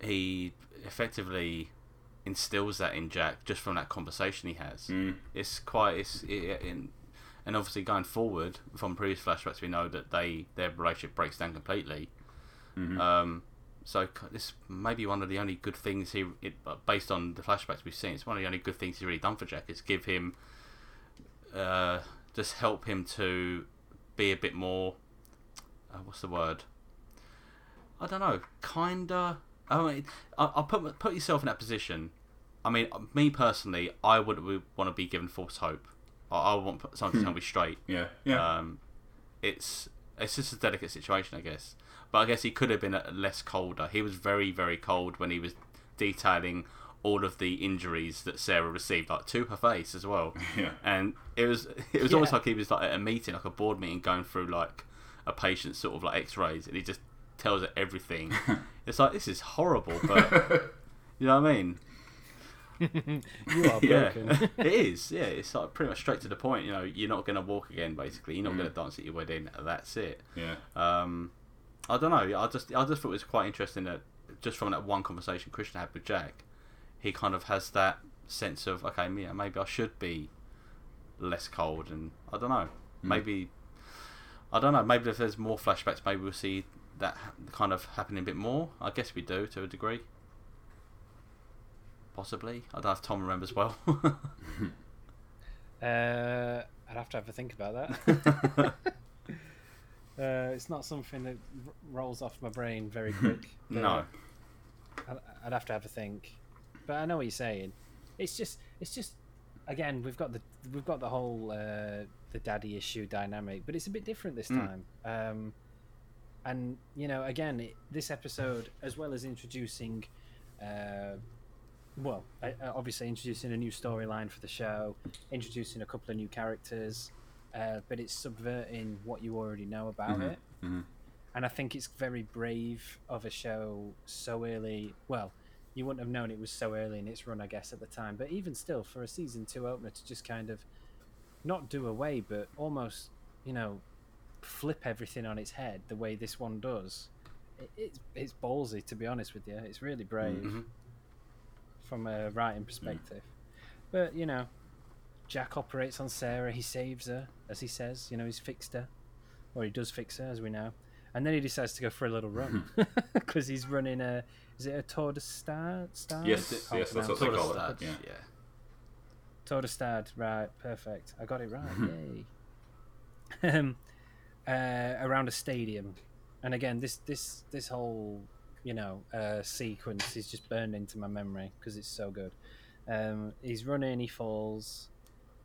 S3: he effectively instills that in Jack just from that conversation he has.
S4: Mm.
S3: It's quite it's it, in, and obviously going forward from previous flashbacks, we know that they their relationship breaks down completely.
S4: Mhm.
S3: Um, so this may be one of the only good things he, it, uh, based on the flashbacks we've seen, it's one of the only good things he's really done for Jack is give him, uh, just help him to be a bit more, uh, what's the word? I don't know, kinda. I mean, I- I'll put put yourself in that position. I mean, me personally, I would, would want to be given false hope. I, I want someone to tell me straight.
S4: Yeah, yeah.
S3: Um, it's it's just a delicate situation, I guess. But I guess he could have been less colder. He was very, very cold when he was detailing all of the injuries that Sarah received, like to her face as well.
S4: Yeah.
S3: And it was it was
S2: Yeah.
S3: almost like he was like at a meeting, like a board meeting, going through like a patient's sort of like X-rays, and he just tells her everything. it's like this is horrible, but you know what I mean?
S2: You are broken.
S3: Yeah, it is. Yeah, it's like pretty much straight to the point. You know, you're not going to walk again. Basically, you're not
S4: Mm.
S3: going to dance at your wedding. That's it.
S4: yeah.
S3: Um, I don't know. I just I just thought it was quite interesting that just from that one conversation Christian had with Jack, he kind of has that sense of okay, yeah, maybe I should be less cold, and I don't know. Maybe I don't know. Maybe if there's more flashbacks, maybe we'll see that kind of happening a bit more. I guess we do to a degree. Possibly. I don't know if Tom remembers well.
S2: Uh, I'd have to have a think about that. uh, it's not something that r- rolls off my brain very quick.
S3: no.
S2: I'd, I'd have to have a think. But I know what you're saying. It's just, it's just, again, we've got the we've got the whole uh, the daddy issue dynamic, but it's a bit different this
S3: Mm.
S2: time. Um, and you know, again, it, this episode, as well as introducing, uh, well, uh, obviously introducing a new storyline for the show, introducing a couple of new characters, uh, but it's subverting what you already know about
S4: Mhm.
S2: it
S4: Mhm.
S2: and I think it's very brave of a show so early. Well, you wouldn't have known it was so early in its run, I guess, at the time. But even still, for a season two opener to just kind of not do away, but almost, you know, flip everything on its head the way this one does, it, it's it's ballsy to be honest with you. It's really brave
S3: Mhm.
S2: from a writing perspective. But you know, Jack operates on Sarah. He saves her, as he says. You know, he's fixed her, or he does fix her, as we know. And then he decides to go for a little run because he's running a. Is it a Tour de Stade? Stade?
S4: Yes,
S2: Can't
S4: yes, that's what they call it. Yeah.
S3: yeah.
S2: Tour de Stade, right? Perfect. I got it right. Yay! um, uh, around a stadium, and again, this this this whole you know uh, sequence is just burned into my memory because it's so good. Um, he's running, he falls,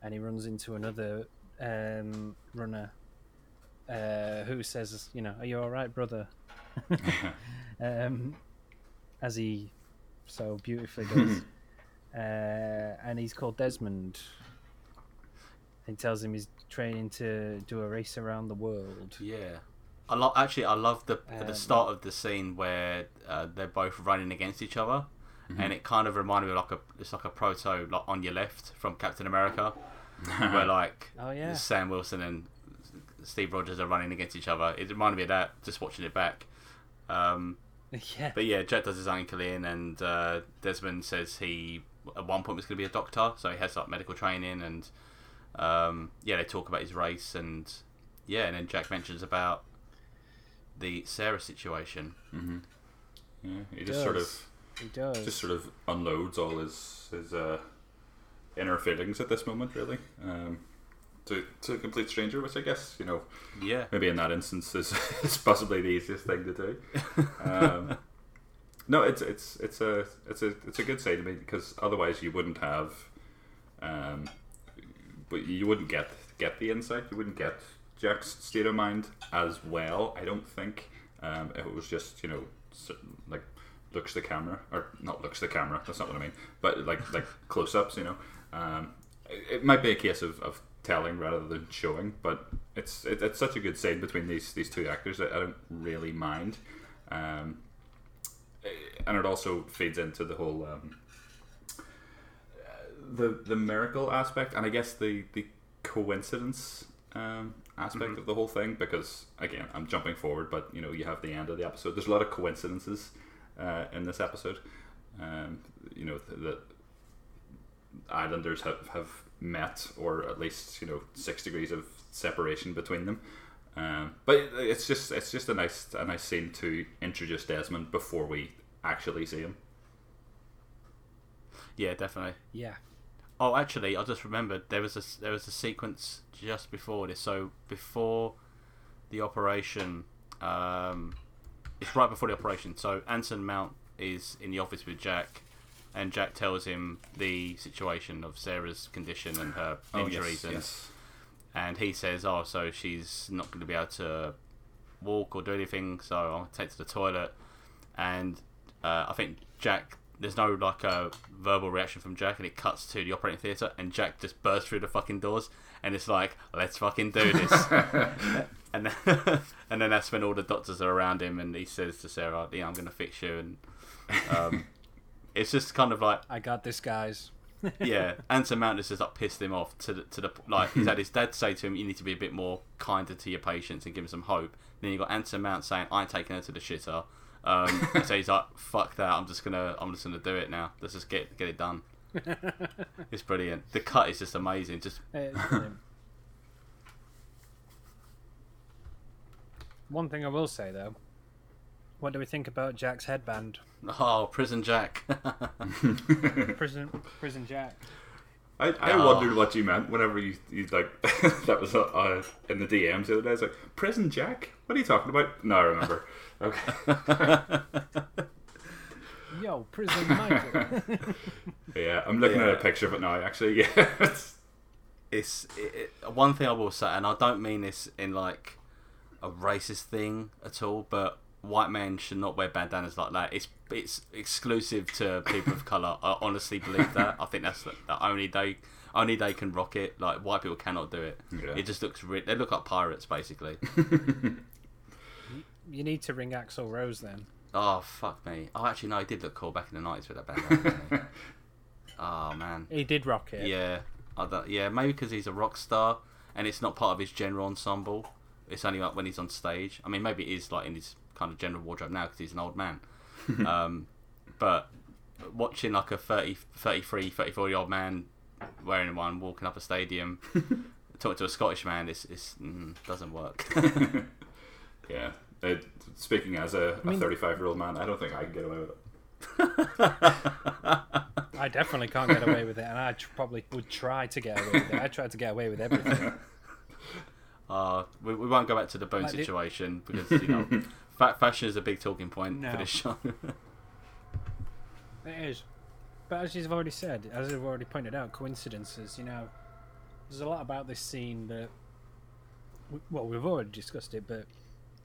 S2: and he runs into another um, runner uh, who says, "You know, are you all right, brother?" um, as he so beautifully does. uh, and he's called Desmond. He tells him he's training to do a race around the world.
S3: Yeah. I lo- actually I love the
S2: Um,
S3: the start of the scene where uh, they're both running against each other, and it kind of reminded me of like a it's like a proto like on your left from Captain America, where like
S2: Oh yeah,
S3: Sam Wilson and Steve Rogers are running against each other. It reminded me of that just watching it back. Um,
S2: yeah,
S3: but yeah, Jack does his ankle in, and uh, Desmond says he at one point was going to be a doctor, so he has like medical training, and um, yeah, they talk about his race, and yeah, and then Jack mentions about the Sarah situation.
S4: hmm Yeah, he just sort of
S2: he does.
S4: just sort of unloads all his his uh, inner feelings at this moment, really, um, to to a complete stranger, which I guess you know
S3: Yeah,
S4: maybe in that instance is, is possibly the easiest thing to do. Um, no, it's it's it's a it's a it's a good say to me because otherwise you wouldn't have, um, but you wouldn't get get the insight. You wouldn't get Jack's state of mind as well. I don't think. Um, it was just you know like looks the camera or not looks the camera. That's not what I mean. But like like close ups. You know, um, it, might be a case of, of telling rather than showing. But it's it, it's such a good scene between these these two actors that I don't really mind. Um, and it also feeds into the whole um, the the miracle aspect, and I guess the the coincidence um, aspect of the whole thing. Because again, I'm jumping forward, but you know, you have the end of the episode. There's a lot of coincidences uh, in this episode. Um, you know th- that islanders have have met, or at least you know six degrees of separation between them. Um, but it's just it's just a nice a nice scene to introduce Desmond before we actually see him.
S3: yeah, definitely.
S2: yeah,
S3: Oh, actually, I just remembered there was a there was a sequence just before this. So before the operation, um, it's right before the operation. So Anson Mount is in the office with Jack, and Jack tells him the situation of Sarah's condition and her injuries, and
S4: Oh, yes.
S3: and he says, "Oh, so she's not going to be able to walk or do anything, so I'll take to the toilet." And uh, I think Jack, there's no like a verbal reaction from Jack, and it cuts to the operating theatre, and Jack just bursts through the fucking doors, and it's like, "Let's fucking do this." and then, and then that's when all the doctors are around him, and he says to Sarah, "Yeah, I'm going to fix you," and um, it's just kind of like
S2: I got this, guys.
S3: yeah, Anson Mount has just like pissed him off to the, to the like he's had his dad say to him, "You need to be a bit more kinder to your patients and give them some hope." Then you got Anson Mount saying, "I ain't taking her to the shitter." Um, so he's like, "Fuck that! I'm just gonna I'm just gonna do it now. Let's just get get it done." It's brilliant. The cut is just amazing. Just
S2: One thing I will say though, what do we think about Jack's headband?
S3: oh, Prison Jack.
S2: Prison, Prison Jack.
S4: I, I
S3: Oh.
S4: wondered what you meant whenever you, you like that was uh, in the DMs the other day. It's like prison Jack. What are you talking about? No, I remember. Okay.
S2: Yo, Prison Michael.
S4: yeah, I'm looking at a picture of it now. Actually, yeah. It's-
S3: it's it, it- one thing I will say, and I don't mean this in like a racist thing at all, but white men should not wear bandanas like that. It's it's exclusive to people of color. I honestly believe that. I think that's the, the only they only they can rock it. Like white people cannot do it.
S4: Yeah.
S3: It just looks re- they look like pirates basically.
S2: you need to ring Axl Rose then.
S3: oh fuck me. Oh actually no, he did look cool back in the nineties with that bandana. oh man.
S2: He did rock it.
S3: Yeah, I yeah, maybe because he's a rock star and it's not part of his general ensemble. It's only like when he's on stage. I mean, maybe it is like in his kind of general wardrobe now because he's an old man. um, but watching like a 30, 33, 34 year old man wearing one walking up a stadium, talking to a Scottish man, it's, it's mm, doesn't work.
S4: yeah. Uh, speaking as a
S2: mean-
S4: 35 year old man, I don't think I can get away with it.
S2: I definitely can't get away with it, and I tr- probably would try to get away with it. I tried to get away with everything.
S3: Uh, we, we won't go back to the bone
S2: Like the-
S3: situation because you know, fa- fashion is a big talking point
S2: No.
S3: for this show.
S2: It is. But as you've already said, as I've already pointed out, coincidences, you know, there's a lot about this scene that, well, we've already discussed it, but,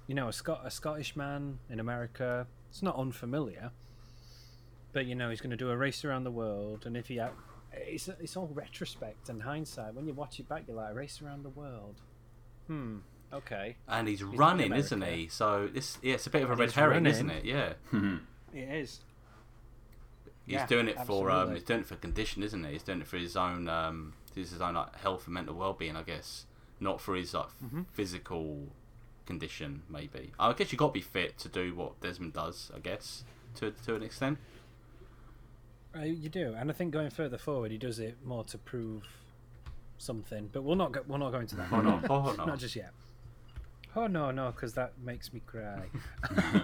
S2: you know, a, Scot- a Scottish man in America, it's not unfamiliar, but, you know, he's going to do a race around the world, and if he, it's, it's all retrospect and hindsight. When you watch it back, you're like, a race around the world. Hmm, okay.
S3: and he's,
S2: in
S3: running, isn't he? So this, yeah, it's a bit of a red
S2: he's
S3: herring,
S2: running.
S3: isn't it? Yeah,
S2: It is.
S3: he's
S2: Yeah,
S3: doing it for um, he's doing it for condition, isn't he? He's doing it for his own, um, his his own like health and mental well being, I guess, not for his like
S2: Mm-hmm.
S3: physical condition. Maybe I guess you got to be fit to do what Desmond does. I guess to to an extent.
S2: Uh, you do, and I think going further forward, he does it more to prove something. But we'll not go, we'll not go into that.
S3: Oh no! Oh no!
S2: Not just yet. Oh no, no, because that makes me cry.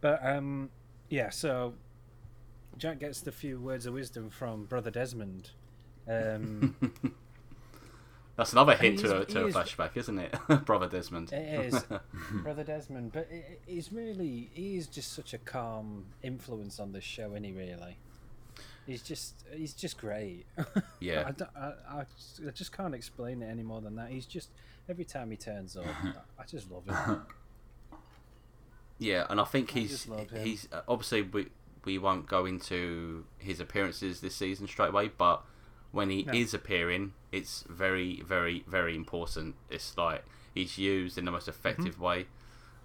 S2: but um, yeah. So Jack gets the few words of wisdom from Brother Desmond. Um,
S3: That's another
S2: And
S3: hint to a, to
S2: he
S3: a flashback, isn't it, brother Desmond?
S2: it is Brother Desmond, but it, he's really he's just such a calm influence on this show. Any really, he's just he's just great.
S3: Yeah.
S2: I, I, I, just, I just can't explain it any more than that. He's just every time he turns up, I- I just love him.
S3: Yeah, and I think
S2: I
S3: he's
S2: him.
S3: he's uh, obviously we we won't go into his appearances this season straight away, but when he
S2: No.
S3: is appearing, it's very very very important. It's like he's used in the most effective
S2: Mm-hmm.
S3: way,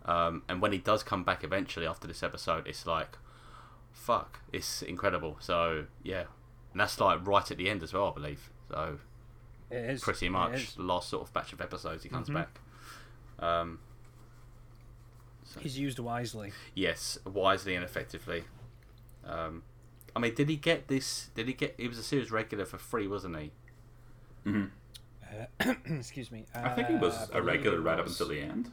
S3: um, and when he does come back eventually after this episode, it's like fuck, it's incredible. So yeah, and that's like right at the end as well, I believe. So
S2: It is
S3: pretty much
S2: is.
S3: the last sort of batch of episodes he comes
S2: Mhm.
S3: back. Um, so-
S2: He's used wisely.
S3: Yes, wisely and effectively. Um, I mean, did he get this? Did he get? He was a series regular for free, wasn't he?
S4: Mm -hmm.
S2: Uh, excuse me.
S4: I think he was
S2: Uh, I
S4: a
S2: believe
S4: regular
S2: he
S4: right up until the end.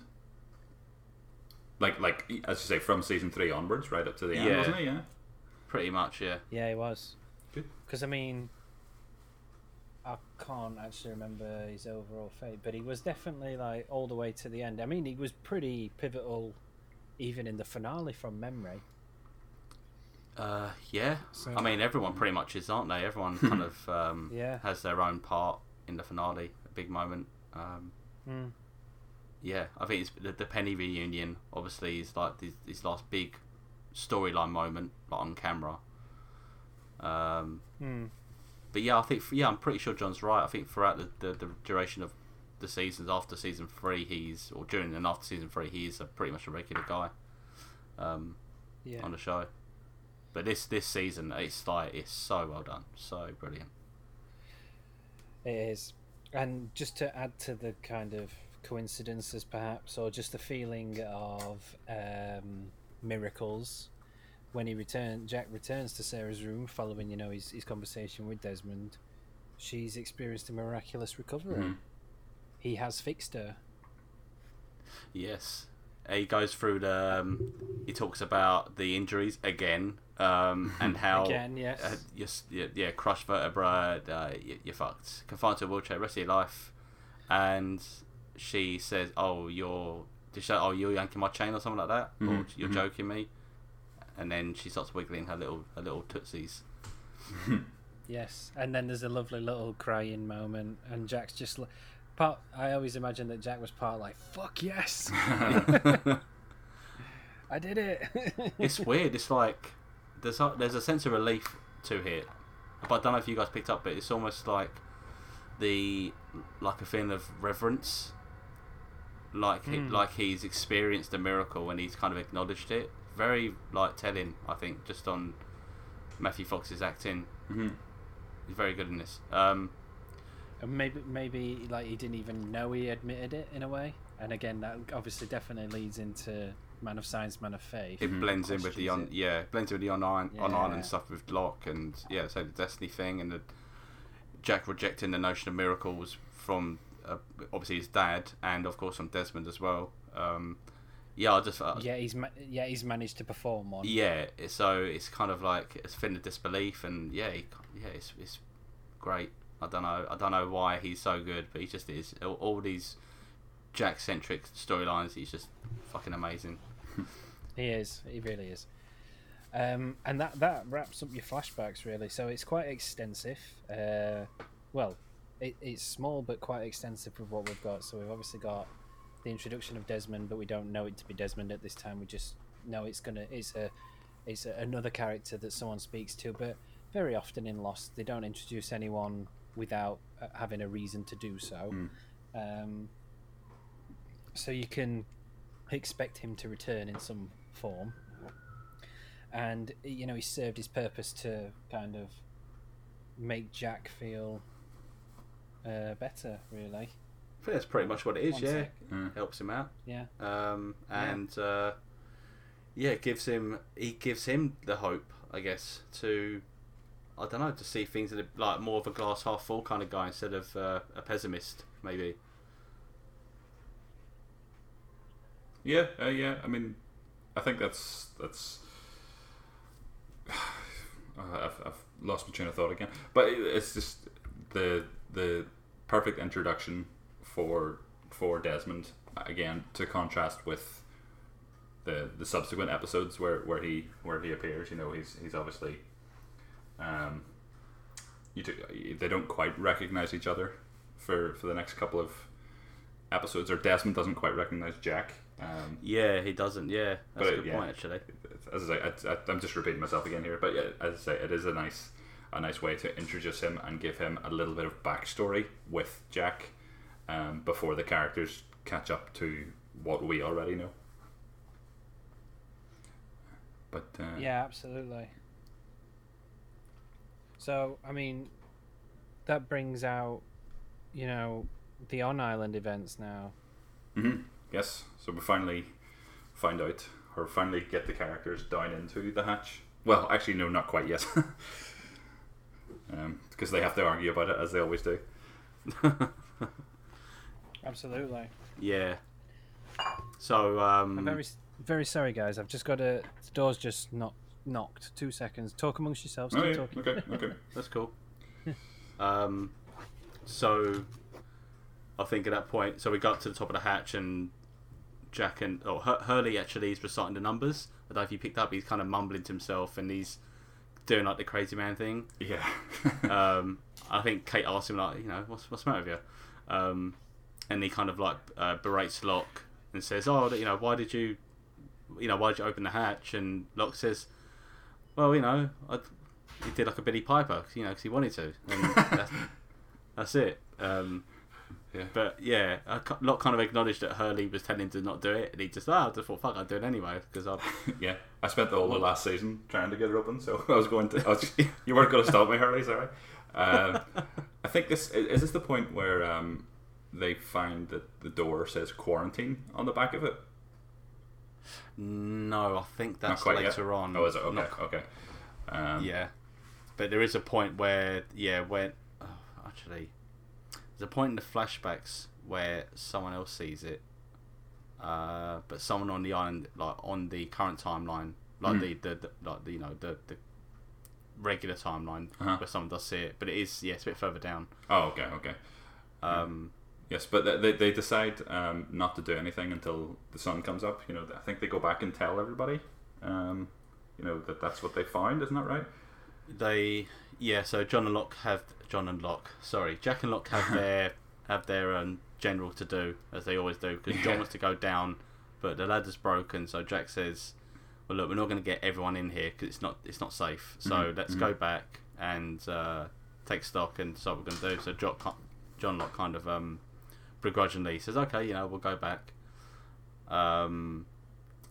S4: Like, like as you say, from season three onwards, right up to the end,
S3: Yeah.
S4: wasn't he? Yeah.
S3: Pretty much, yeah.
S2: Yeah, he was.
S4: Good.
S2: Because I mean, I can't actually remember his overall fate, but he was definitely like all the way to the end. I mean, he was pretty pivotal, even in the finale from memory.
S3: Uh, yeah.
S2: So-
S3: I mean, everyone pretty much is, aren't they? Everyone kind of um,
S2: Yeah.
S3: has their own part in the finale, a big moment. Um,
S2: Mm.
S3: yeah, I think it's the, the Penny reunion. Obviously, is like his, his last big storyline moment, like on camera. Um,
S2: Mm.
S3: But yeah, I think yeah, I'm pretty sure John's right. I think throughout the, the, the duration of the seasons after season three, he's or during and after season three, he's a, pretty much a regular guy um,
S2: Yeah.
S3: on the show. But this this season, it's like it's so well done, so brilliant.
S2: It is. And just to add to the kind of coincidences, perhaps, or just the feeling of um, miracles, when he returns, Jack returns to Sarah's room following you know his, his conversation with Desmond, she's experienced a miraculous recovery.
S4: Mhm.
S2: He has fixed her.
S3: Yes. He goes through the. Um, he talks about the injuries again, um, and how
S2: Again, yes.
S3: uh, you s- yeah, yeah, crushed vertebra, uh, you, you're fucked, confined to a wheelchair, rest of your life. And she says, "Oh, you're, did she say, oh, you're yanking my chain or something like that, or
S4: Mhm,
S3: you're
S4: mhm.
S3: joking me." And then she starts wiggling her little, her little tootsies.
S2: Yes, and then there's a lovely little crying moment, and Jack's just part. I always imagine that Jack was part like, "Fuck yes, I did it."
S3: it's weird. It's like there's a, there's a sense of relief to it, but I don't know if you guys picked up, but it's almost like the like a feeling of reverence, like he,
S2: Hmm.
S3: like he's experienced a miracle and he's kind of acknowledged it. Very like telling, I think, just on Matthew Fox's acting.
S4: Mhm.
S3: He's very good in this. Um,
S2: And maybe maybe like he didn't even know he admitted it in a way. And again, that obviously definitely leads into man of science, man of faith.
S3: it blends in with the on
S2: Questions it.
S3: yeah blends in with the online on
S2: Yeah.
S3: island stuff with Locke and yeah so the Destiny thing and the Jack rejecting the notion of miracles from uh, obviously his dad and of course from Desmond as well. Um, yeah, I just uh,
S2: Yeah, he's ma- yeah he's managed to perform one.
S3: yeah. So it's kind of like it's a feeling of disbelief and yeah, he, yeah, it's it's great. I don't know. I don't know why he's so good, but he just is. All, all these Jack centric storylines, he's just fucking amazing.
S2: He is. He really is. Um, and that that wraps up your flashbacks really. So it's quite extensive. Uh, well, it, it's small but quite extensive with what we've got. So we've obviously got the introduction of Desmond, but we don't know it to be Desmond at this time. We just know it's gonna it's a it's a, another character that someone speaks to. But very often in Lost, they don't introduce anyone without uh, having a reason to do so.
S4: Mm.
S2: Um, so you can expect him to return in some form. And you know, he served his purpose to kind of make Jack feel uh, better, really.
S3: I think that's pretty much what it is.
S2: One
S3: yeah,
S2: sec.
S4: Mm.
S3: helps him out.
S2: Yeah.
S3: um,
S2: Yeah.
S3: and uh, yeah, it gives him he gives him the hope, I guess, to I don't know to see things that are like more of a glass half full kind of guy instead of uh, a pessimist, maybe.
S4: Yeah, uh, yeah. I mean, I think that's that's. I've, I've lost my train of thought again, but it's just the the perfect introduction for for Desmond again to contrast with the the subsequent episodes where, where he where he appears. You know, he's he's obviously um, you do, they don't quite recognize each other for for the next couple of episodes, or Desmond doesn't quite recognize Jack. Um,
S3: Yeah, he doesn't. Yeah, that's a good
S4: yeah.
S3: point actually.
S4: as I say, I, I, I'm just repeating myself again here, but yeah, as I say, it is a nice, a nice way to introduce him and give him a little bit of backstory with Jack, um, before the characters catch up to what we already know. But uh,
S2: Yeah, absolutely. So, I mean, that brings out, you know, the on island events now.
S4: mhm, yes. So we finally find out, or finally get the characters down into the hatch. Well, actually, no, not quite yet. um, because they have to argue about it as they always do.
S2: Absolutely.
S3: Yeah. So um,
S2: I'm very, very sorry, guys. I've just got a. The door's just not knocked. Two seconds. Talk amongst yourselves.
S4: Oh,
S2: Keep
S4: yeah,
S2: talking.
S4: okay, okay.
S3: That's cool. um, so I think at that point, so we got to the top of the hatch and Jack and oh Hur- Hurley actually is reciting the numbers. I don't know if you picked up. He's kind of mumbling to himself and he's doing like the crazy man thing.
S4: Yeah.
S3: Um, I think Kate asked him like, you know, what's what's the matter with you? Um, and he kind of like uh, berates Locke and says, oh, you know, why did you, you know, why did you open the hatch? And Locke says, well, you know, I, he did like a Billie Piper, you know, because he wanted to, and that's, that's it. Um,
S4: Yeah.
S3: But yeah, Locke kind of acknowledged that Hurley was telling him to not do it, and he just, ah, I just thought, fuck, I'd do it anyway because I.
S4: yeah, I spent the whole of last season trying to get her open, so I was going to. I was, you weren't going to stop me, Hurley. Sorry. Um, I think this is is this the point where um, they find that the door says quarantine on the back of it.
S3: No, I think that's
S4: quite yet?
S3: later on.
S4: Oh, is it? Okay,
S3: Not-
S4: okay. Um,
S3: yeah, but there is a point where yeah, when oh, actually there's a point in the flashbacks where someone else sees it, uh, but someone on the island, like on the current timeline, like
S4: Hmm.
S3: the, the, the like the, you know the the regular timeline
S4: Uh-huh.
S3: where someone does see it, but it is yeah, it's a bit further down.
S4: Oh, okay, okay.
S3: Um,
S4: Yes, but they, they, decide um, not to do anything until the sun comes up. You know, I think they go back and tell everybody. Um, you know that that's what they found, isn't that right?
S3: they yeah so john and locke have john and locke sorry jack and locke have their have their um, general to do as they always do because john
S4: Yeah.
S3: wants to go down but the ladder's broken so jack says well look we're not going to get everyone in here because it's not it's not safe so
S4: Mhm,
S3: let's
S4: mhm.
S3: go back and uh, take stock and decide what we're going to do so john, john locke kind of um, begrudgingly says okay you know we'll go back um,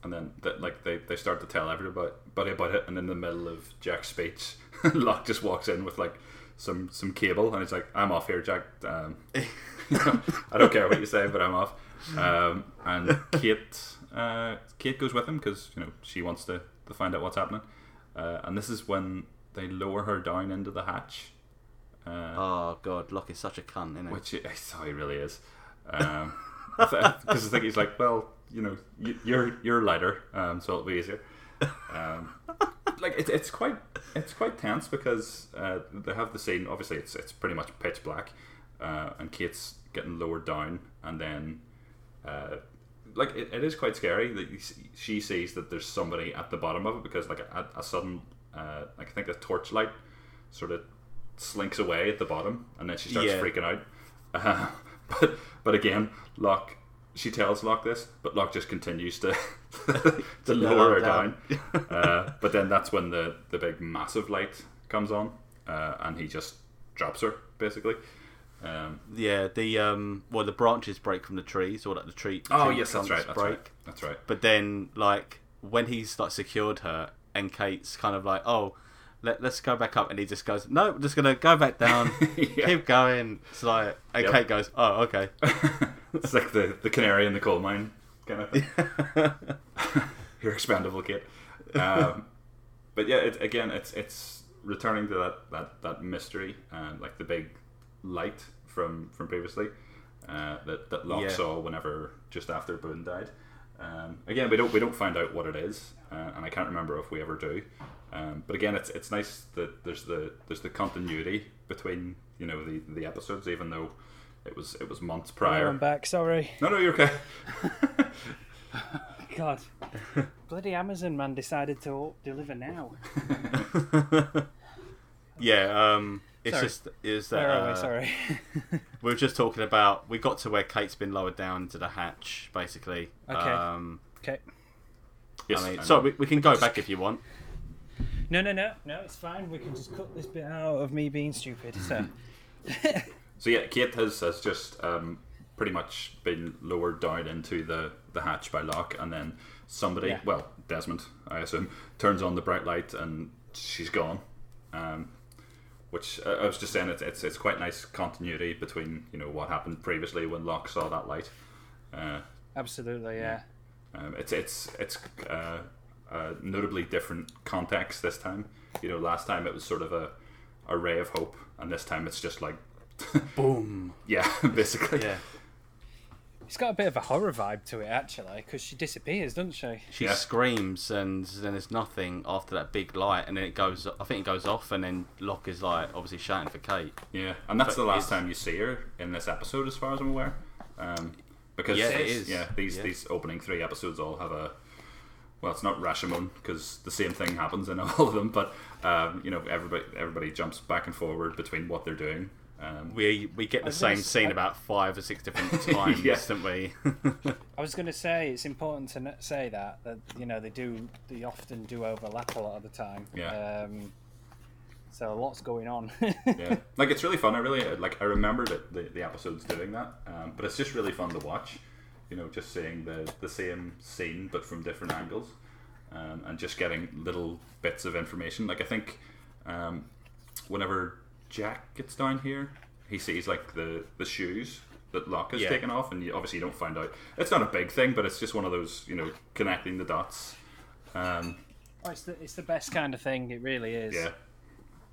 S4: And then that like they, they start to tell everybody about it, and in the middle of Jack's speech, Locke just walks in with like some some cable, and he's like, "I'm off here, Jack. Um, I don't care what you say, but I'm off." Um, and Kate uh, Kate goes with him because you know she wants to, to find out what's happening. Uh, and this is when they lower her down into the hatch. Uh,
S3: oh god locke is such a cunt isn't he
S4: which it, oh, he really is. Um, because I think he's like, well, you know, you, you're you're lighter, um, so it'll be easier. Um, like it's it's quite it's quite tense because uh, they have the scene. Obviously, it's it's pretty much pitch black, uh, and Kate's getting lowered down, and then. Uh, like it, it is quite scary that you see, she sees that there's somebody at the bottom of it because like a, a sudden uh, like I think a torchlight sort of slinks away at the bottom and then she starts
S3: Yeah.
S4: freaking out. Uh, but but again, Locke she tells Locke this, but Locke just continues to to lower her down.
S3: down.
S4: uh, but then that's when the the big massive light comes on, uh, and he just drops her basically. Um,
S3: Yeah, the um, well, the branches break from the trees, or like the tree.
S4: oh
S3: tree
S4: yes, that's right. That's
S3: break.
S4: right. That's right.
S3: But then, like when he's like secured her, and Kate's kind of like, "Oh, let, let's go back up," and he just goes, "No, we're just gonna go back down,
S4: Yeah.
S3: keep going." It's like, and
S4: Yep.
S3: Kate goes, "Oh, okay."
S4: it's like the, the canary in the coal mine kind of thing. You're expendable, kid. Um, but yeah, it, again, it's it's returning to that that, that mystery and like the big light from from previously uh, that that Locke
S3: Yeah.
S4: saw whenever just after Boone died. Um, again, we don't we don't find out what it is, uh, and I can't remember if we ever do. Um, but again, it's it's nice that there's the there's the continuity between you know the, the episodes, even though it was it was months prior.
S2: I'm back. Sorry.
S4: No, no, you're okay.
S2: God, bloody Amazon man decided to deliver now.
S3: yeah, um, it's
S2: Sorry.
S3: just is that
S2: Where are
S3: uh,
S2: we? Sorry.
S3: we were just talking about. We got to where Kate's been lowered down into the hatch, basically.
S2: Okay.
S3: Um,
S2: okay.
S4: Yes,
S3: I mean,
S4: I
S3: so we, we can go back if you want.
S2: No, no, no, no. It's fine. We can just cut this bit out of me being stupid. So.
S4: So yeah, Kate has has just um, pretty much been lowered down into the the hatch by Locke, and then somebody,
S2: Yeah.
S4: well, Desmond, I assume, turns on the bright light, and she's gone. Um, which uh, I was just saying, it's, it's it's quite nice continuity between you know what happened previously when Locke saw that light. Uh,
S2: Absolutely, yeah.
S4: Um, it's it's it's uh, a notably different context this time. You know, last time it was sort of a, a ray of hope, and this time it's just like,
S3: Boom.
S4: yeah, basically.
S3: Yeah.
S2: It's got a bit of a horror vibe to it, actually, because she disappears, doesn't she?
S3: She
S4: Yeah.
S3: screams, and then there's nothing after that big light, and then it goes. I think it goes off, and then Locke is like obviously shouting for Kate.
S4: Yeah, and that's
S3: But
S4: the last
S3: it's-
S4: time you see her in this episode, as far as I'm aware. Um, because
S3: Yeah, it is.
S4: Yeah, these
S3: Yeah.
S4: these opening three episodes all have a. Well, it's not Rashomon because the same thing happens in all of them, but um, you know everybody everybody jumps back and forward between what they're doing. Um,
S3: We we get the
S2: was
S3: same
S2: s-
S3: scene
S2: I-
S3: about five or six different times,
S4: Yeah.
S3: don't we?
S2: I was going to say it's important to n- say that that you know they do they often do overlap a lot of the time.
S4: Yeah.
S2: Um, so lots going on.
S4: yeah, like it's really fun. I really like. I remember that the, the episodes doing that, um, but it's just really fun to watch. You know, just seeing the the same scene but from different angles, um, and just getting little bits of information. Like I think, um, whenever Jack gets down here, he sees like the the shoes that Locke has
S3: Yeah.
S4: taken off, and you, obviously you don't find out. It's not a big thing, but it's just one of those you know connecting the dots. Um,
S2: Oh, it's the it's the best kind of thing. It really is.
S4: yeah.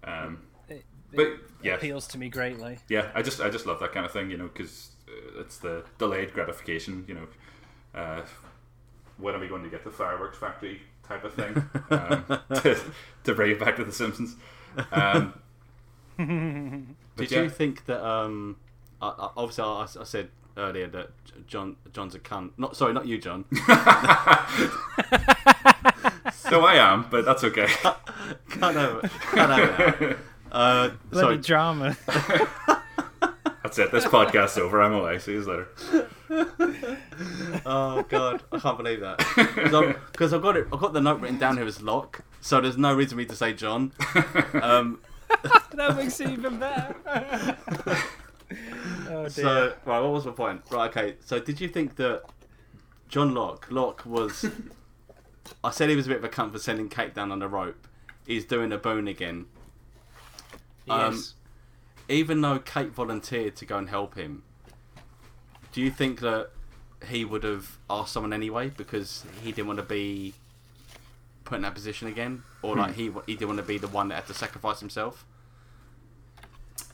S4: Um,
S2: It,
S4: but
S2: it
S4: yeah,
S2: appeals to me greatly.
S4: yeah, I just I just love that kind of thing, you know, because it's the delayed gratification, you know. Uh, when are we going to get the fireworks factory type of thing? um, to, to bring it back to the Simpsons. Um,
S3: Did
S4: yeah,
S3: you think that? Um, I, I, obviously, I, I said earlier that John John's a cunt. Not sorry, not you, John.
S4: so I am, but that's okay.
S3: can't have it. Can't have it. Uh,
S2: Bloody
S3: sorry,
S2: drama.
S4: That's it. This podcast's over. I'm away. See you later.
S3: oh god, I can't believe that. Because I've got it. I've got the note written down here as Locke, so there's no reason for me to say John. Um,
S2: that makes it even better. oh dear.
S3: so right, what was my point? Right, okay. So did you think that John Locke, Locke was? I said he was a bit of a cunt for sending Kate down on the rope. He's doing a bone again. um,
S2: yes.
S3: Even though Kate volunteered to go and help him, do you think that he would have asked someone anyway because he didn't want to be put in that position again, or like he he didn't want to be the one that had to sacrifice himself?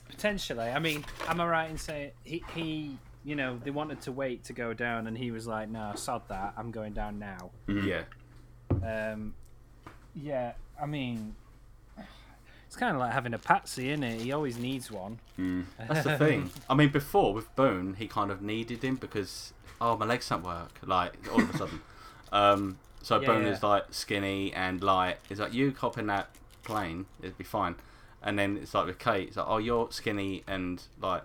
S2: Potentially. I mean, am I right in saying he, he, you know, they wanted to wait to go down, and he was like, "No, sod that. I'm going down now."
S3: Yeah,
S2: Um, yeah. I mean, it's kind of like having a patsy, isn't it? He always needs one.
S3: that's the thing. I mean, before with Boone, he kind of needed him because oh my legs don't work. Like all of a sudden, um, so
S2: Yeah,
S3: Boone
S2: yeah.
S3: is like skinny and light. He's like, you hop in that plane, it'd be fine. And then it's like with Kate, it's like, oh, you're skinny and like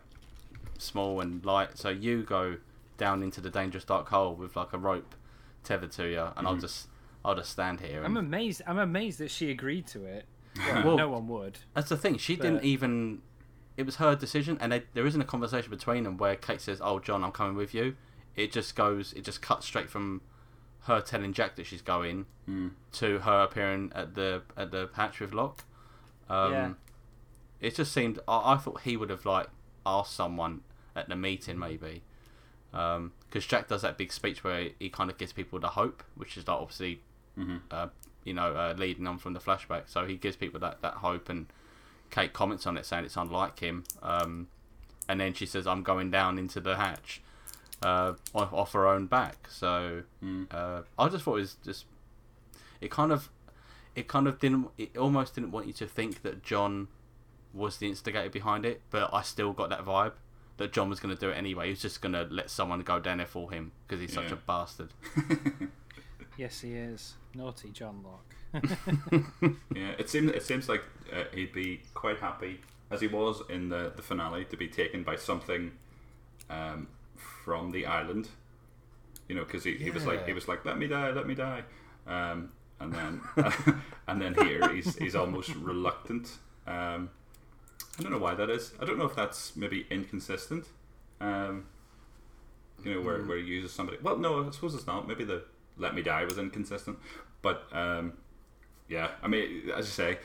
S3: small and light, so you go down into the dangerous dark hole with like a rope tethered to you, and I'll just I'll just stand here.
S2: I'm amazed. I'm amazed that she agreed to it. Well,
S3: Well-
S2: no one would.
S3: that's the thing. She
S2: but-
S3: didn't even. It was her decision, and they, there isn't a conversation between them where Kate says, "Oh, John, I'm coming with you." It just goes. It just cuts straight from her telling Jack that she's going to her appearing at the at the hatch with Locke. Um,
S2: Yeah.
S3: It just seemed. I, I thought he would have like asked someone at the meeting maybe, because Jack does that big speech where he, kind of gives people the hope, which is like obviously, uh, you know, uh, leading on from the flashback. So he gives people that that hope, and Kate comments on it saying it's unlike him. Um, and then she says, "I'm going down into the hatch." Uh, off, off her own back. So uh, I just thought it was just it kind of it kind of didn't it almost didn't want you to think that John was the instigator behind it, but I still got that vibe that John was going to do it anyway. He was just going to let someone go down there for him because he's such
S4: Yeah.
S3: a bastard.
S2: Yes, he is naughty, John Locke.
S4: Yeah, it seems it seems like uh, he'd be quite happy as he was in the, the finale to be taken by something um, from the island. You know, because he, he was like he was like let me die, let me die, um, and then and then here he's he's almost reluctant. Um, I don't know why that is. I don't know if that's maybe inconsistent. Um, you know, where, where he uses somebody. Well, no, I suppose it's not. Maybe the "Let Me Die" was inconsistent, but um, yeah. I mean, as you say,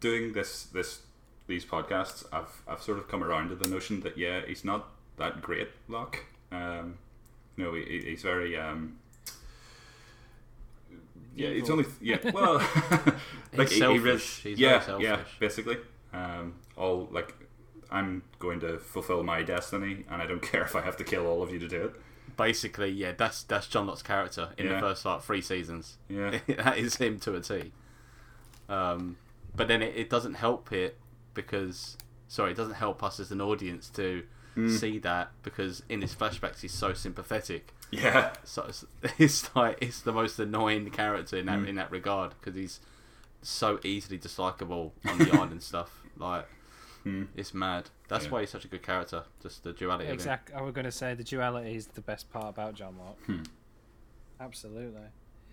S4: doing this this these podcasts, I've I've sort of come around to the notion that yeah, he's not that great, Locke. Um, you know, he, he- he's very um, yeah. He's
S2: Evil.
S4: only yeah. Well, like
S3: He's
S4: he- he
S3: selfish.
S4: res-
S3: He's
S4: yeah, yeah, basically. Um, all like I'm going to fulfill my destiny, and I don't care if I have to kill all of you to do it.
S3: Basically, yeah, that's that's John Locke's character in
S4: Yeah.
S3: the first like three seasons.
S4: Yeah.
S3: that is him to a T. Um, but then it, it doesn't help it because sorry, it doesn't help us as an audience to see that because in his flashbacks he's so sympathetic.
S4: Yeah,
S3: So it's, it's like it's the most annoying character in that in that regard because he's so easily dislikable on the island stuff. Like it's mad. That's
S4: Yeah.
S3: why he's such a good character. Just the duality. Of him.
S2: Exactly. I was going to say the duality is the best part about John Locke. Absolutely.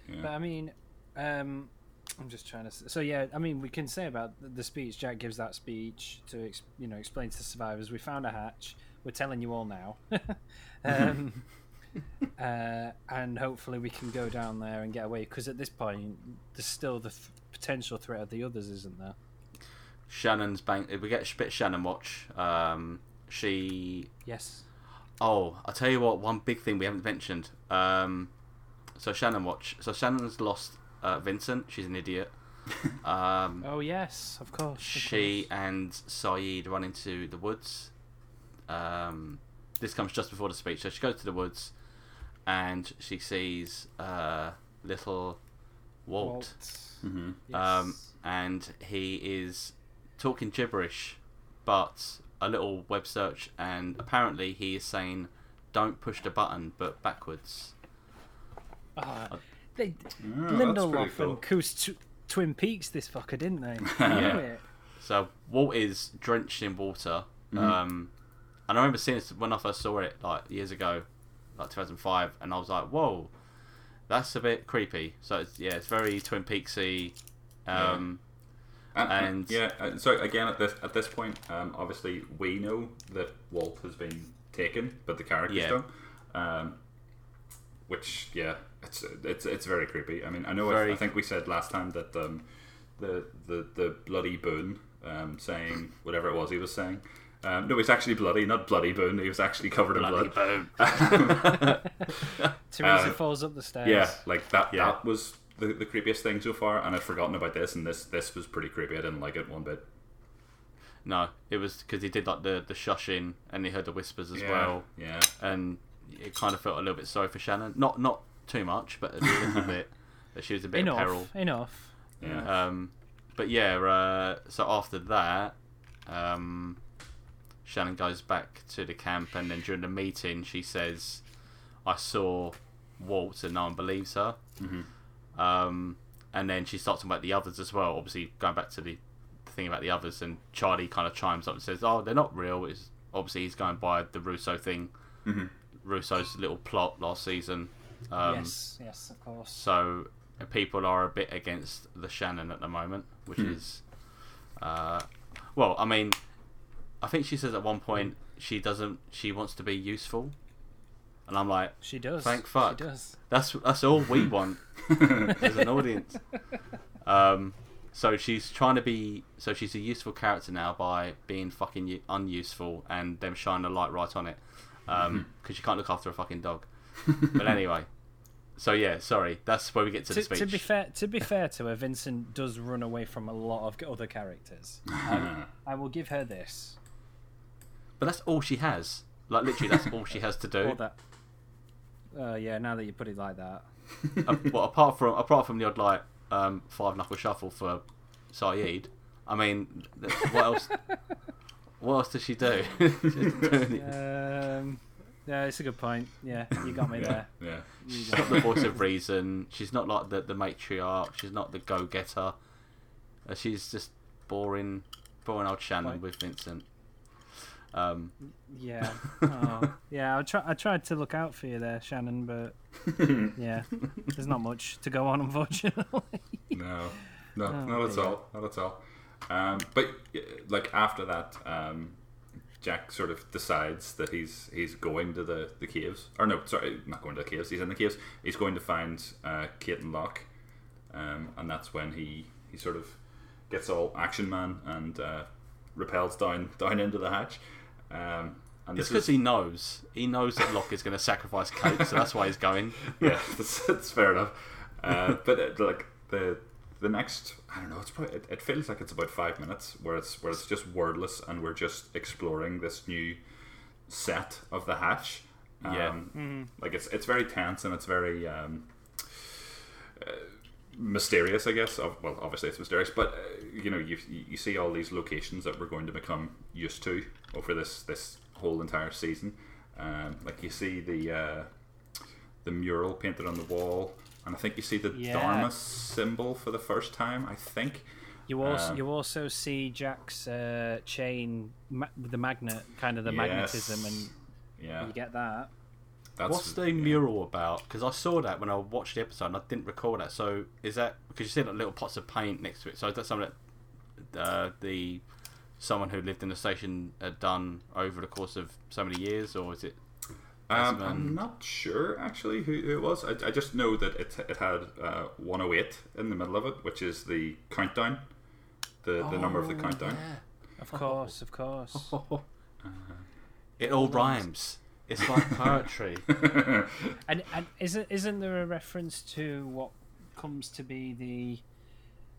S4: Yeah.
S2: But I mean, um, I'm just trying to. So yeah, I mean, we can say about the- the speech. Jack gives that speech to ex, you know explain to the survivors. We found a hatch. We're telling you all now. um, uh, and hopefully we can go down there and get away. Because at this point, there's still the th- potential threat of the others, isn't there?
S3: Shannon's bank. If we get a bit Shannon watch, um, she
S2: Yes.
S3: Oh, I'll tell you what. One big thing we haven't mentioned. Um, so Shannon watch. So Shannon's lost uh, Vincent. She's an idiot. Um,
S2: Oh yes, of course. of
S3: she
S2: course.
S3: and Sayid run into the woods. Um, this comes just before the speech. So she goes to the woods, and she sees uh, little Walt,
S4: hmm
S2: Yes.
S3: um, and he is talking gibberish, but a little web search, and apparently he is saying, "Don't push the button, but backwards."
S2: Ah, they,
S4: that's
S2: Lindelof
S4: cool.
S2: and Cuse tw- Twin Peaks this fucker, didn't they?
S3: Yeah. So Walt is drenched in water. Um, and I remember seeing this when I first saw it, like years ago, like 2005, and I was like, "Whoa, that's a bit creepy." So it's, yeah, it's very Twin Peaksy. Um,
S4: And, and-
S3: And-
S4: yeah, uh, so again at this at this point, um, obviously we know that Walt has been taken, but the characters
S3: Yeah.
S4: don't. Um, which yeah, it's it's it's very creepy. I mean, I know I,
S3: Very-
S4: I think we said last time that um, the the the bloody Boone um, saying whatever it was he was saying. Um, no, he's actually bloody, not bloody Boone. He was actually covered in
S3: bloody
S4: blood.
S3: boom.
S2: Teresa
S4: Uh,
S2: falls up the stairs.
S4: Yeah, like that.
S3: Yeah.
S4: That was the, the creepiest thing so far, and I'd forgotten about this, and this this was pretty creepy. I didn't like it one bit.
S3: no, it was because he did like the the shushing, and he heard the whispers as
S4: yeah,
S3: well,
S4: Yeah.
S3: and it kind of felt a little bit sorry for Shannon. Not not too much, but a little bit that she was a bit
S2: enough,
S3: in peril.
S2: enough.
S4: Yeah.
S3: Um, but yeah, uh, so after that, um, Shannon goes back to the camp, and then during the meeting, she says, "I saw Walt," and no one believes her.
S4: Mhm.
S3: Um, and then she starts talking about the others as well. Obviously, going back to the thing about the others, and Charlie kind of chimes up and says, "Oh, they're not real." It's obviously he's going by the Rousseau thing,
S4: Mhm.
S3: Rousseau's little plot last season. Um,
S2: yes, yes, of course.
S3: so uh, people are a bit against the Shannon at the moment, which
S4: Hmm.
S3: is, uh, well, I mean, I think she says at one point she doesn't, she wants to be useful, and I'm like,
S2: She does.
S3: Thank fuck.
S2: She does.
S3: that's that's all we want as an audience. Um, so she's trying to be, so she's a useful character now by being fucking u- unuseful and them shining a light right on it, um, mm-hmm. because you can't look after a fucking dog. but anyway, so yeah, sorry, that's where we get to,
S2: To,
S3: the speech.
S2: to be fair, to be fair to her, Vincent does run away from a lot of other characters. I, um, I will give her this.
S3: But that's all she has. Like literally, that's all she has to do.
S2: Or that. Uh, yeah, now that you put it like that.
S3: Uh, well, apart from apart from the odd like um, five knuckle shuffle for Sayid, I mean, what else? what else does she do? She doesn't do anything.
S2: Um, yeah, it's a good point. Yeah, you got me
S4: yeah.
S2: there.
S4: Yeah.
S2: You
S3: not the voice of reason. She's not like the the matriarch. She's not the go getter. Uh, she's just boring, boring old Shannon with Vincent. Um,
S2: Yeah. Oh, yeah, I try. I tried to look out for you there, Shannon, but yeah, there's not much to go on, unfortunately.
S4: No, no,
S2: Oh,
S4: not at
S2: dear.
S4: all, not at all. Um, but like after that, um, Jack sort of decides that he's he's going to the, the caves. Or no, sorry, not going to the caves. He's in the caves. He's going to find uh, Kate and Locke, um, and that's when he he sort of gets all action man and uh, repels down down into the hatch. Um, and
S3: it's because
S4: is
S3: he knows. He knows that Locke is going to sacrifice Kate, so that's why he's going.
S4: yeah, that's, that's fair enough. Uh, but it, like the the next, I don't know. It's probably it, it feels like it's about five minutes where it's where it's just wordless and we're just exploring this new set of the hatch.
S3: Yeah.
S4: Um, like it's it's very tense and it's very um, uh, mysterious, I guess. Well, obviously it's mysterious, but uh, you know, you you see all these locations that we're going to become used to over this this whole entire season. Um, like you see the uh, the mural painted on the wall, and I think you see the
S2: Yeah.
S4: Dharma symbol for the first time. I think.
S2: You also
S4: Um,
S2: you also see Jack's uh, chain, ma- with the magnet, kind of the
S4: Yes.
S2: magnetism, and
S4: Yeah,
S2: you get that.
S4: That's
S3: What's the
S4: yeah.
S3: mural about? Because I saw that when I watched the episode and I didn't recall that. So is that because you see like little pots of paint next to it? So is that something that uh, the someone who lived in the station had done over the course of so many years, or is it?
S4: Um, I'm not sure actually who, who it was. I, I just know that it, it had uh, 108 in the middle of it, which is the countdown, the, the number of the countdown.
S2: Of course, of course.
S3: It all rhymes. It's like poetry.
S2: And and isn't isn't there a reference to what comes to be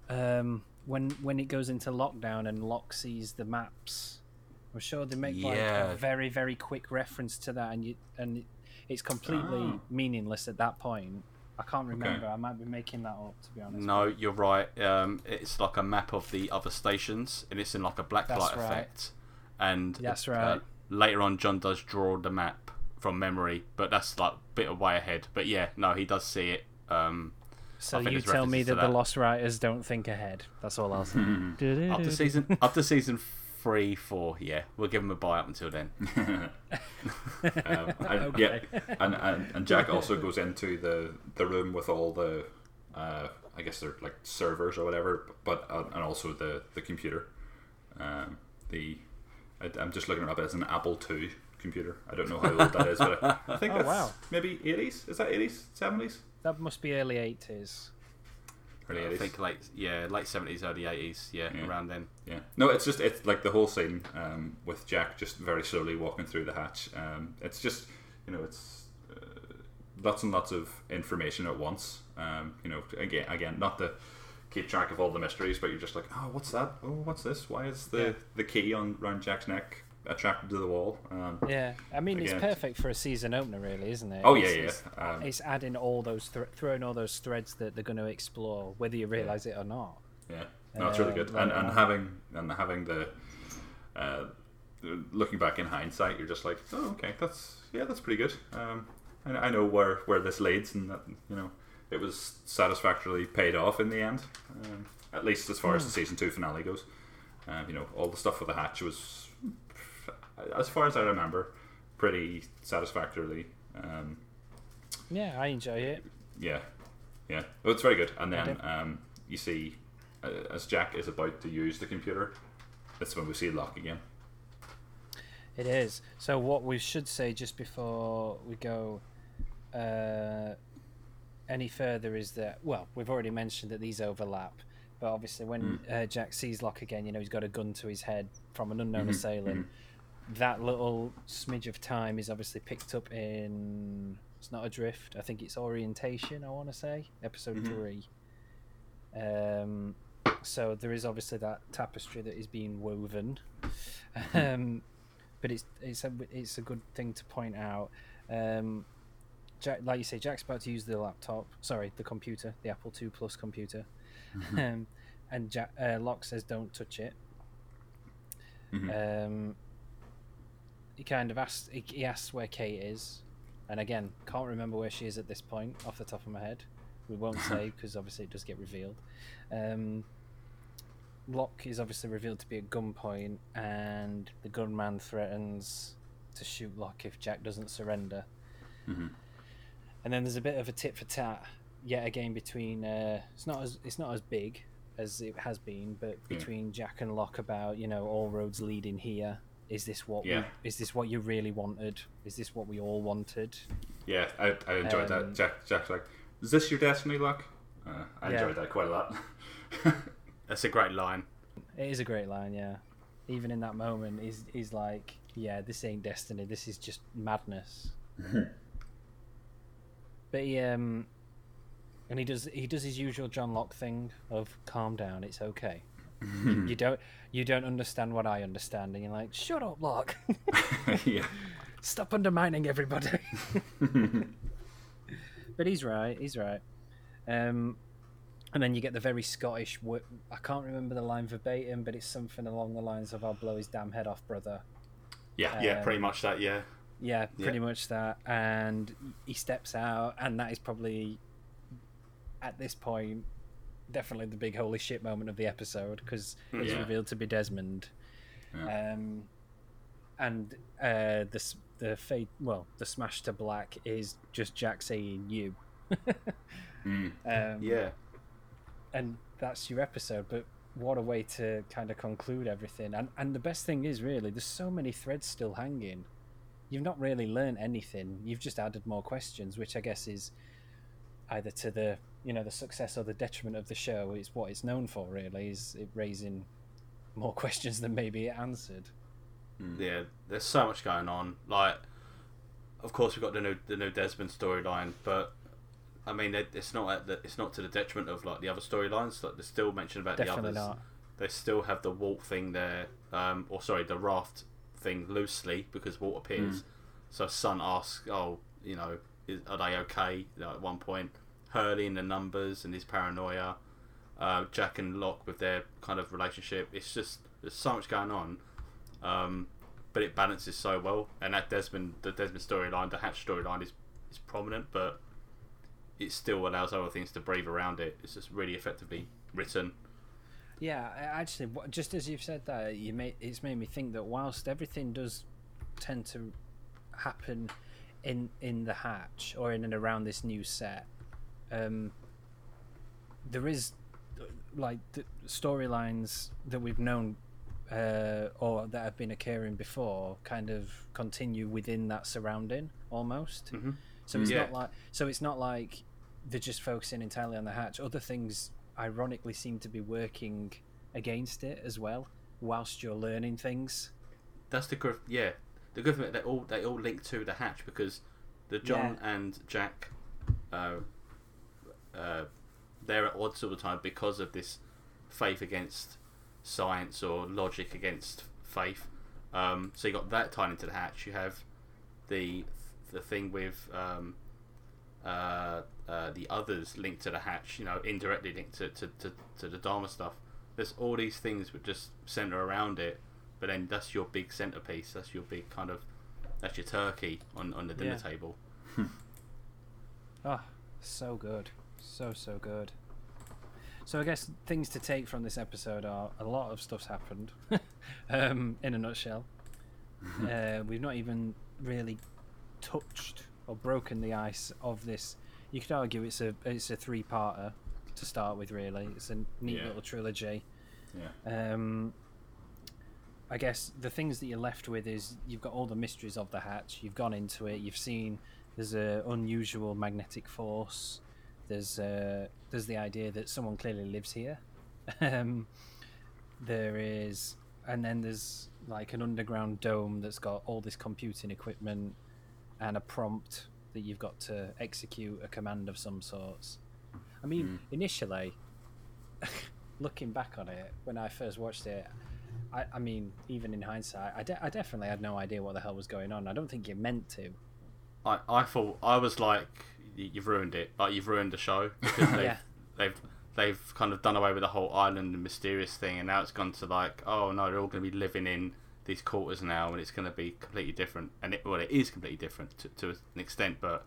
S2: the um when when it goes into lockdown and Locke sees the maps? I'm sure they make like
S3: Yeah.
S2: a very very quick reference to that, and you and it's completely
S4: Oh.
S2: meaningless at that point. I can't remember. I might be making that up to be honest.
S3: No, you're right. Um, it's like a map of the other stations, and it's in like a black
S2: That's
S3: light
S2: right.
S3: effect. And
S2: That's
S3: uh,
S2: right.
S3: Later on, John does draw the map from memory, but that's like a bit of way ahead. But yeah, no, he does see it. Um,
S2: So you tell me
S3: references to
S2: that, the. Lost Writers don't think ahead. That's all I'll say.
S3: up to season, up to season three, four. Yeah, we'll give him a buy up until then.
S4: Um, and, Yeah, and, and and Jack also goes into the the room with all the, uh, I guess they're like servers or whatever, but uh, and also the the computer. Um, the I, I'm just looking it up as an Apple II computer. I don't know how old that is, but I, I think
S2: Oh,
S4: that's
S2: wow.
S4: maybe 80s. Is that 80s, 70s,
S2: That must be early eighties.
S4: early
S3: I
S4: 80s?
S3: think late, yeah, late seventies, early eighties. Yeah,
S4: Yeah.
S3: around then.
S4: Yeah. No, it's just it's like the whole scene um, with Jack just very slowly walking through the hatch. Um, it's just you know it's uh, lots and lots of information at once. Um, you know, again, again, not to keep track of all the mysteries, but you're just like, oh, what's that? Oh, what's this? Why is the
S2: Yeah.
S4: the key on round Jack's neck attracted to the wall? Um,
S2: Yeah, I mean it's perfect for a season opener, really, isn't it?
S4: Oh yeah,
S2: It's-
S4: yeah.
S2: It's,
S4: Um,
S2: it's adding all those, thr throwing all those threads that they're going to explore, whether you realize it or not.
S4: Yeah, no, it's really
S2: Uh,
S4: good.
S2: like
S4: And, and
S2: that.
S4: having and having the uh, looking back in hindsight, you're just like, oh, okay, that's yeah, that's pretty good. Um, I, I know where where this leads, and that you know, it was satisfactorily paid off in the end. Um, at least as far as the season two finale goes. Um, you know, all the stuff with the hatch was, as far as I remember, pretty satisfactorily. Um,
S2: Yeah, I enjoy it.
S4: yeah, yeah. Oh, it's very good. And then um, you see, uh, as Jack is about to use the computer, that's when we see Locke again.
S2: It is. So what we should say just before we go uh, any further is that well, we've already mentioned that these overlap, but obviously when uh, Jack sees Locke again, you know he's got a gun to his head from an unknown assailant. That little smidge of time is obviously picked up in. It's not adrift. I think it's orientation. I want to say episode three. Um, so there is obviously that tapestry that is being woven. Um, but it's it's a it's a good thing to point out. Um, Jack, like you say, Jack's about to use the laptop. Sorry, the computer, the Apple II Plus computer. Um, and Jack, uh, Locke says, "Don't touch it." Um, he kind of asks. He, he asks where Kate is, and again, can't remember where she is at this point off the top of my head. We won't say because obviously it does get revealed. Um, Locke is obviously revealed to be at gunpoint, and the gunman threatens to shoot Locke if Jack doesn't surrender. And then there's a bit of a tit for tat yet again between. Uh, it's not as it's not as big as it has been, but
S4: Yeah.
S2: between Jack and Locke about you know all roads leading here. Is this what?
S4: Yeah.
S2: We, is this what you really wanted? Is this what we all wanted?
S4: Yeah, I, I enjoyed
S2: Um,
S4: that. Jack, Jack's like, "Is this your destiny, Locke?" Uh, I
S2: Yeah.
S4: enjoyed that quite a lot.
S3: That's a great line.
S2: It is a great line, yeah. Even in that moment, he's he's like, "Yeah, this ain't destiny. This is just madness." but he um, and he does he does his usual John Locke thing of calm down, it's okay. you, you don't you don't understand what I understand, and you're like, "Shut up, Locke!
S4: yeah,
S2: Stop undermining everybody." but he's right. He's right. Um, and then you get the very Scottish. I can't remember the line verbatim, but it's something along the lines of "I'll blow his damn head off, brother."
S4: yeah,
S3: Yeah,
S2: Um,
S3: pretty much that. Yeah.
S2: Yeah,
S3: Yeah.
S2: pretty much that. And he steps out, and that is probably at this point definitely the big holy shit moment of the episode because he's
S4: Yeah.
S2: revealed to be Desmond. Um, and uh, the s- the fade well the smash to black is just Jack saying you.
S4: Mm.
S2: Um,
S3: Yeah.
S2: and that's your episode. But what a way to kind of conclude everything. And and the best thing is really there's so many threads still hanging. You've not really learned anything. You've just added more questions, which I guess is either to the you know the success or the detriment of the show. It's what it's known for, really, is it raising more questions than maybe it answered.
S3: Yeah, there's so much going on. Like, of course, we've got the new the new Desmond storyline, but I mean, it, it's not at the, it's not to the detriment of like the other storylines. Like they're still mentioned about
S2: Definitely
S3: the others.
S2: not.
S3: They still have the Walt thing there, um, or sorry, the raft thing loosely because Walt appears. So Sun asks, "Oh, you know, is, are they okay?" Like, at one point, Hurley and the numbers and his paranoia, uh, Jack and Locke with their kind of relationship. It's just there's so much going on, um, but it balances so well. And that Desmond, the Desmond storyline, the Hatch storyline is is prominent, but it still allows other things to breathe around it. It's just really effectively written.
S2: Yeah, actually, just as you've said that, you made it's made me think that whilst everything does tend to happen in in the hatch or in and around this new set, um, there is like the storylines that we've known uh, or that have been occurring before kind of continue within that surrounding almost.
S3: Mm-hmm.
S2: So it's
S3: Yeah.
S2: not like so it's not like they're just focusing entirely on the hatch. Other things ironically seem to be working against it as well, whilst you're learning things.
S3: That's the good. Yeah, the good thing they all they all link to the hatch because the John and Jack, uh, uh, they're at odds all the time because of this faith against science or logic against faith. Um, so you got that tied into the hatch. You have the the thing with um, uh, uh, the others linked to the hatch. You know, indirectly linked to, to, to, to the Dharma stuff. There's all these things that just center around it, but then that's your big centerpiece. That's your big kind of that's your turkey on, on the dinner
S2: Yeah.
S3: table.
S2: Oh, so good. So, so good. So, I guess things to take from this episode are a lot of stuff's happened, um, in a nutshell. uh, we've not even really touched or broken the ice of this. You could argue it's a it's a three parter to start with. Really, it's a neat
S4: Yeah.
S2: little trilogy.
S4: Yeah.
S2: Um, I guess the things that you're left with is you've got all the mysteries of the hatch. You've gone into it. You've seen there's a unusual magnetic force. There's uh, there's the idea that someone clearly lives here. um, there is, and then there's like an underground dome that's got all this computing equipment and a prompt that you've got to execute a command of some sorts. I mean, hmm. initially, looking back on it, when I first watched it, I, I mean, even in hindsight, I, de- I definitely had no idea what the hell was going on. I don't think you meant to.
S3: I, I thought I was like you've ruined it like you've ruined the show because they've,
S2: Yeah.
S3: they've they've kind of done away with the whole island and mysterious thing and now it's gone to like oh no they're all going to be living in these quarters now and it's going to be completely different and it well it is completely different to, to an extent but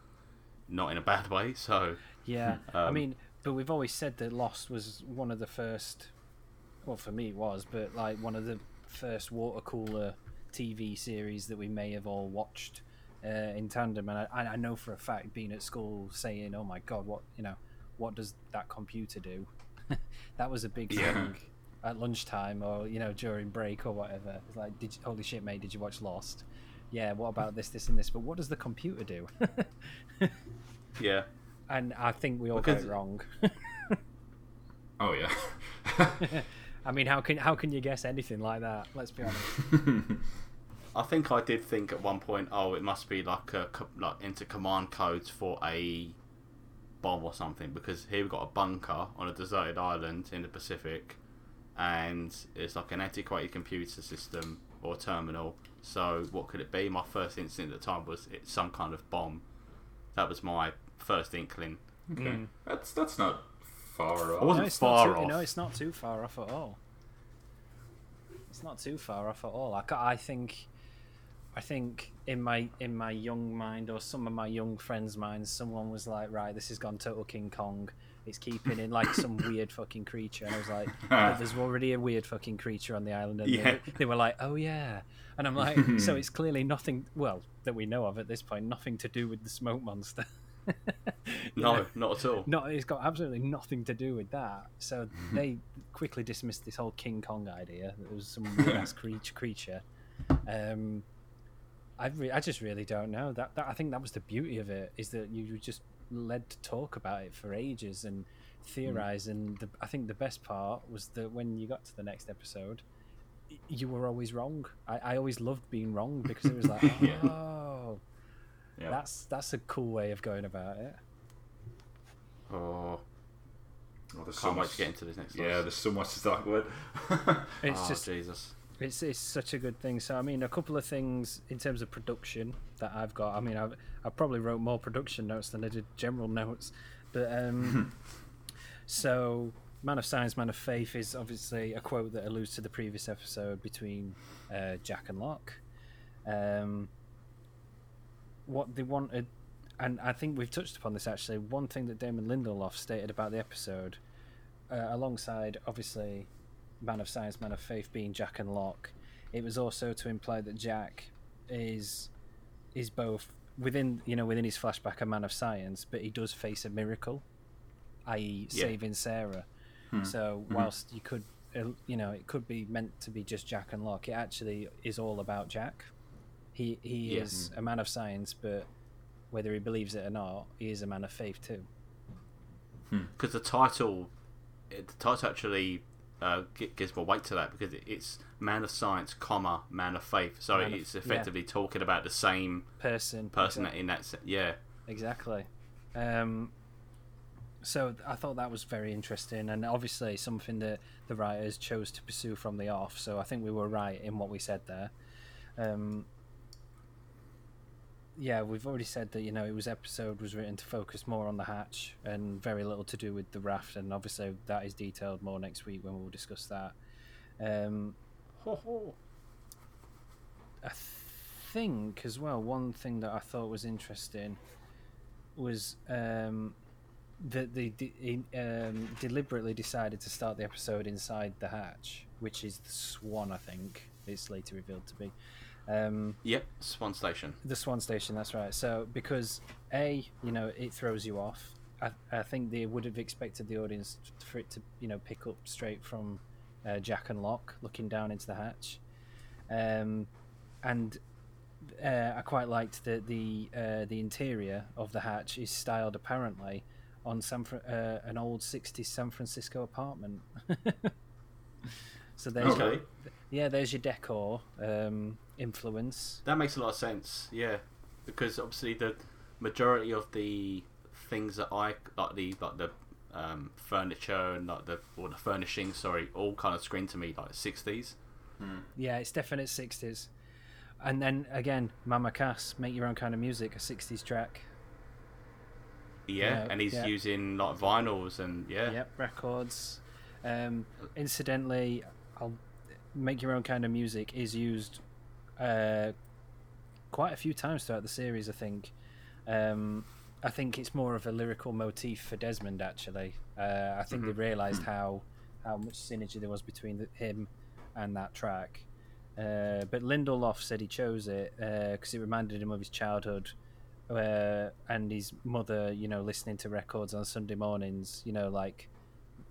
S3: not in a bad way so
S2: Yeah, I
S3: Um,
S2: mean, but we've always said that Lost was one of the first. Well, for me, it was, but like one of the first water cooler TV series that we may have all watched uh, in tandem. And I, I know for a fact, being at school, saying, "Oh my god, what you know, what does that computer do?" that was a big
S3: Yeah.
S2: thing at lunchtime or you know during break or whatever. It's like, did you, holy shit, mate, did you watch Lost? Yeah. What about this, this, and this? But what does the computer do?
S3: yeah
S2: and I think we all
S3: Because-
S2: got it wrong.
S4: Oh yeah.
S2: I mean, how can how can you guess anything like that? Let's be honest.
S3: I think I did think at one point, oh, it must be like a like into command codes for a bomb or something because here we've got a bunker on a deserted island in the Pacific, and it's like an antiquated computer system or terminal. So what could it be? My first instinct at the time was it's some kind of bomb. That was my first inkling.
S4: okay. Hmm. That's that's not far off.
S3: I wasn't
S2: no, it's
S3: far
S2: not too,
S3: off.
S2: No, it's not too far off at all. It's not too far off at all. I, I think, I think in my in my young mind or some of my young friends' minds, someone was like, right, this has gone total King Kong. It's keeping in like some weird fucking creature, and I was like, "But there's already a weird fucking creature on the island, and
S3: Yeah.
S2: they, they were like, oh yeah, and I'm like, so it's clearly nothing. Well, that we know of at this point, nothing to do with the smoke monster.
S3: No,
S2: know?
S3: not at all.
S2: No, it's got absolutely nothing to do with that. So they quickly dismissed this whole King Kong idea. That it was some weird ass creature. creature. Um, I re- I just really don't know. That, that I think that was the beauty of it is that you were just led to talk about it for ages and hmm. theorize. And the, I think the best part was that when you got to the next episode, you were always wrong. I, I always loved being wrong because it was like,
S4: Yeah.
S2: oh,
S4: yeah,
S2: that's that's a cool way of going about it.
S3: Oh,
S4: Oh, there's
S3: can't wait to get into this next.
S4: Yeah,
S3: list.
S4: there's so much to talk about.
S2: It's
S3: oh,
S2: just
S3: Jesus.
S2: It's it's such a good thing. So I mean, a couple of things in terms of production that I've got. I mean, I've I probably wrote more production notes than I did general notes, but um, so Man of Science, Man of Faith is obviously a quote that alludes to the previous episode between uh, Jack and Locke. Um, what they wanted, and I think we've touched upon this actually. One thing that Damon Lindelof stated about the episode, uh, alongside obviously Man of Science, Man of Faith being Jack and Locke, it was also to imply that Jack is is both within you know within his flashback a man of science, but he does face a miracle, i.e.,
S3: Yeah.
S2: saving Sarah. Hmm. So hmm. whilst you could uh, you know it could be meant to be just Jack and Locke, it actually is all about Jack. He he
S3: Yeah.
S2: is hmm. a man of science, but whether he believes it or not, he is a man of faith too.
S3: because the title, the title actually uh, gi- gives more weight to that because it's man of science, comma man of faith. So
S2: Man of-
S3: it's effectively talking about the same
S2: Person,
S3: person
S2: exact-
S3: in that. se- Yeah,
S2: Exactly. Um, so I thought that was very interesting, and obviously something that the writers chose to pursue from the off. So I think we were right in what we said there. Um, yeah, we've already said that you know it was episode was written to focus more on the hatch and very little to do with the raft, and obviously that is detailed more next week when we'll discuss that. Um, I think as well one thing that I thought was interesting was um, that they de- um, deliberately decided to start the episode inside the hatch, which is the Swan. I think it's later revealed to be. Um,
S3: yep. Swan Station.
S2: the Swan Station, that's right. So because a, you know, it throws you off. I, I think they would have expected the audience for it to, you know, pick up straight from uh, Jack and Locke looking down into the hatch, um, and uh, I quite liked that the uh, the interior of the hatch is styled apparently on San Fran- uh, an old '60s San Francisco apartment. so there's
S3: Okay.
S2: Yeah, there's your decor um, influence.
S3: That makes a lot of sense. Yeah, because obviously the majority of the things that I like the like the um, furniture and like the or the furnishing, sorry, all kind of scream to me like sixties.
S2: Yeah, it's definite sixties. And then again, Mama Cass, make your own kind of music, a sixties track.
S3: Yeah,
S2: Yeah,
S3: and he's
S2: yeah.
S3: using like vinyls and yeah.
S2: Yep, records. Um, incidentally, I'll make your own kind of music is used uh, quite a few times throughout the series. I think. Um, I think it's more of a lyrical motif for Desmond. Actually, uh, I think they realised how how much synergy there was between the, him and that track. Uh, but Lindelof said he chose it because it reminded him of his childhood uh, and his mother, you know, listening to records on Sunday mornings, you know, like,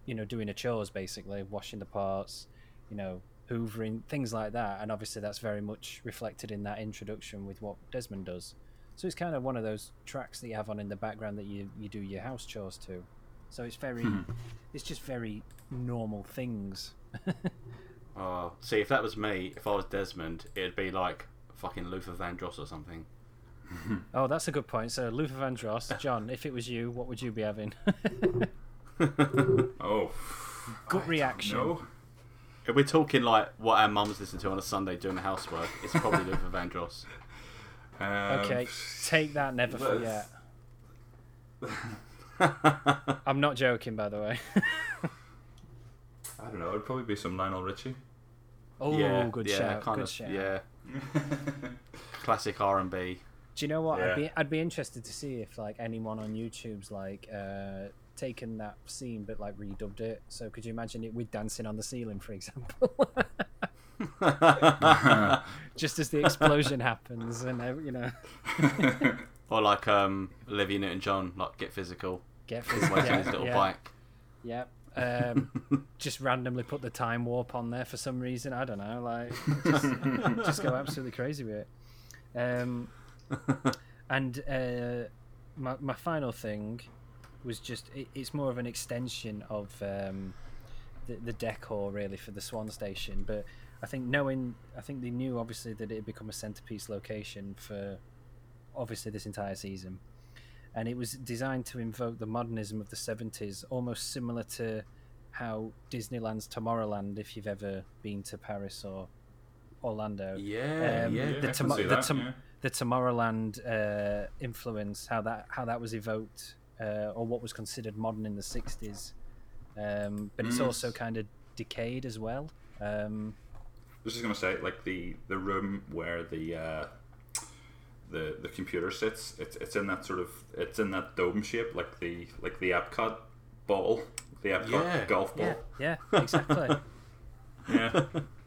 S2: you know, doing a chores basically, washing the parts, you know, hoovering, things like that. And obviously that's very much reflected in that introduction with what Desmond does. So it's kind of one of those tracks that you have on in the background that you, you do your house chores to. So it's very, hmm. it's just very normal things.
S3: Oh, see, if that was me, if I was Desmond, it'd be like fucking Luther Vandross or something.
S2: Oh, that's a good point. So Luther Vandross, John, if it was you, what would you be having?
S4: Oh,
S2: Gut reaction.
S4: No.
S3: If we're talking like what our mums listen to on a Sunday doing the housework, it's probably Luther Vandross.
S4: Um,
S2: Okay, take that, never
S4: let's-
S2: forget. I'm not joking, by the way.
S4: I don't know. It'd probably be some Lionel Richie.
S2: oh,
S3: yeah,
S2: good
S3: yeah,
S2: shout.
S3: kind
S2: good
S3: of,
S2: shout.
S3: yeah. Classic R and B.
S2: Do you know what?
S4: Yeah.
S2: I'd be I'd be interested to see if like anyone on YouTube's like uh taken that scene but like redubbed it. So could you imagine it with dancing on the ceiling, for example? Just as the explosion happens, and uh, you know,
S3: Or like um, Olivia Newton-John, like Get Physical,
S2: get physical.
S3: on his little
S2: yeah,
S3: bike.
S2: Yeah. Um, just randomly put the time warp on there for some reason. I don't know. Like, just, just go absolutely crazy with it. Um, and uh, my my final thing was just it, it's more of an extension of um, the the decor really for the Swan Station. But I think knowing, I think they knew obviously that it had become a centerpiece location for obviously this entire season, and it was designed to invoke the modernism of the seventies, almost similar to how Disneyland's Tomorrowland, if you've ever been to Paris or Orlando,
S3: Yeah,
S2: Um,
S3: yeah.
S2: The, Tom- the, Tom-
S4: yeah.
S2: the Tomorrowland uh, influence, how that how that was evoked, uh, or what was considered modern in the '60s, um, but it's
S4: Mm.
S2: also kind of decayed as well. Um,
S4: I was just gonna say, like the the room where the uh, the the computer sits, it's it's in that sort of it's in that dome shape, like the like the Epcot ball, the Epcot
S3: Yeah.
S4: golf
S2: yeah,
S4: ball.
S2: yeah, exactly.
S4: Yeah,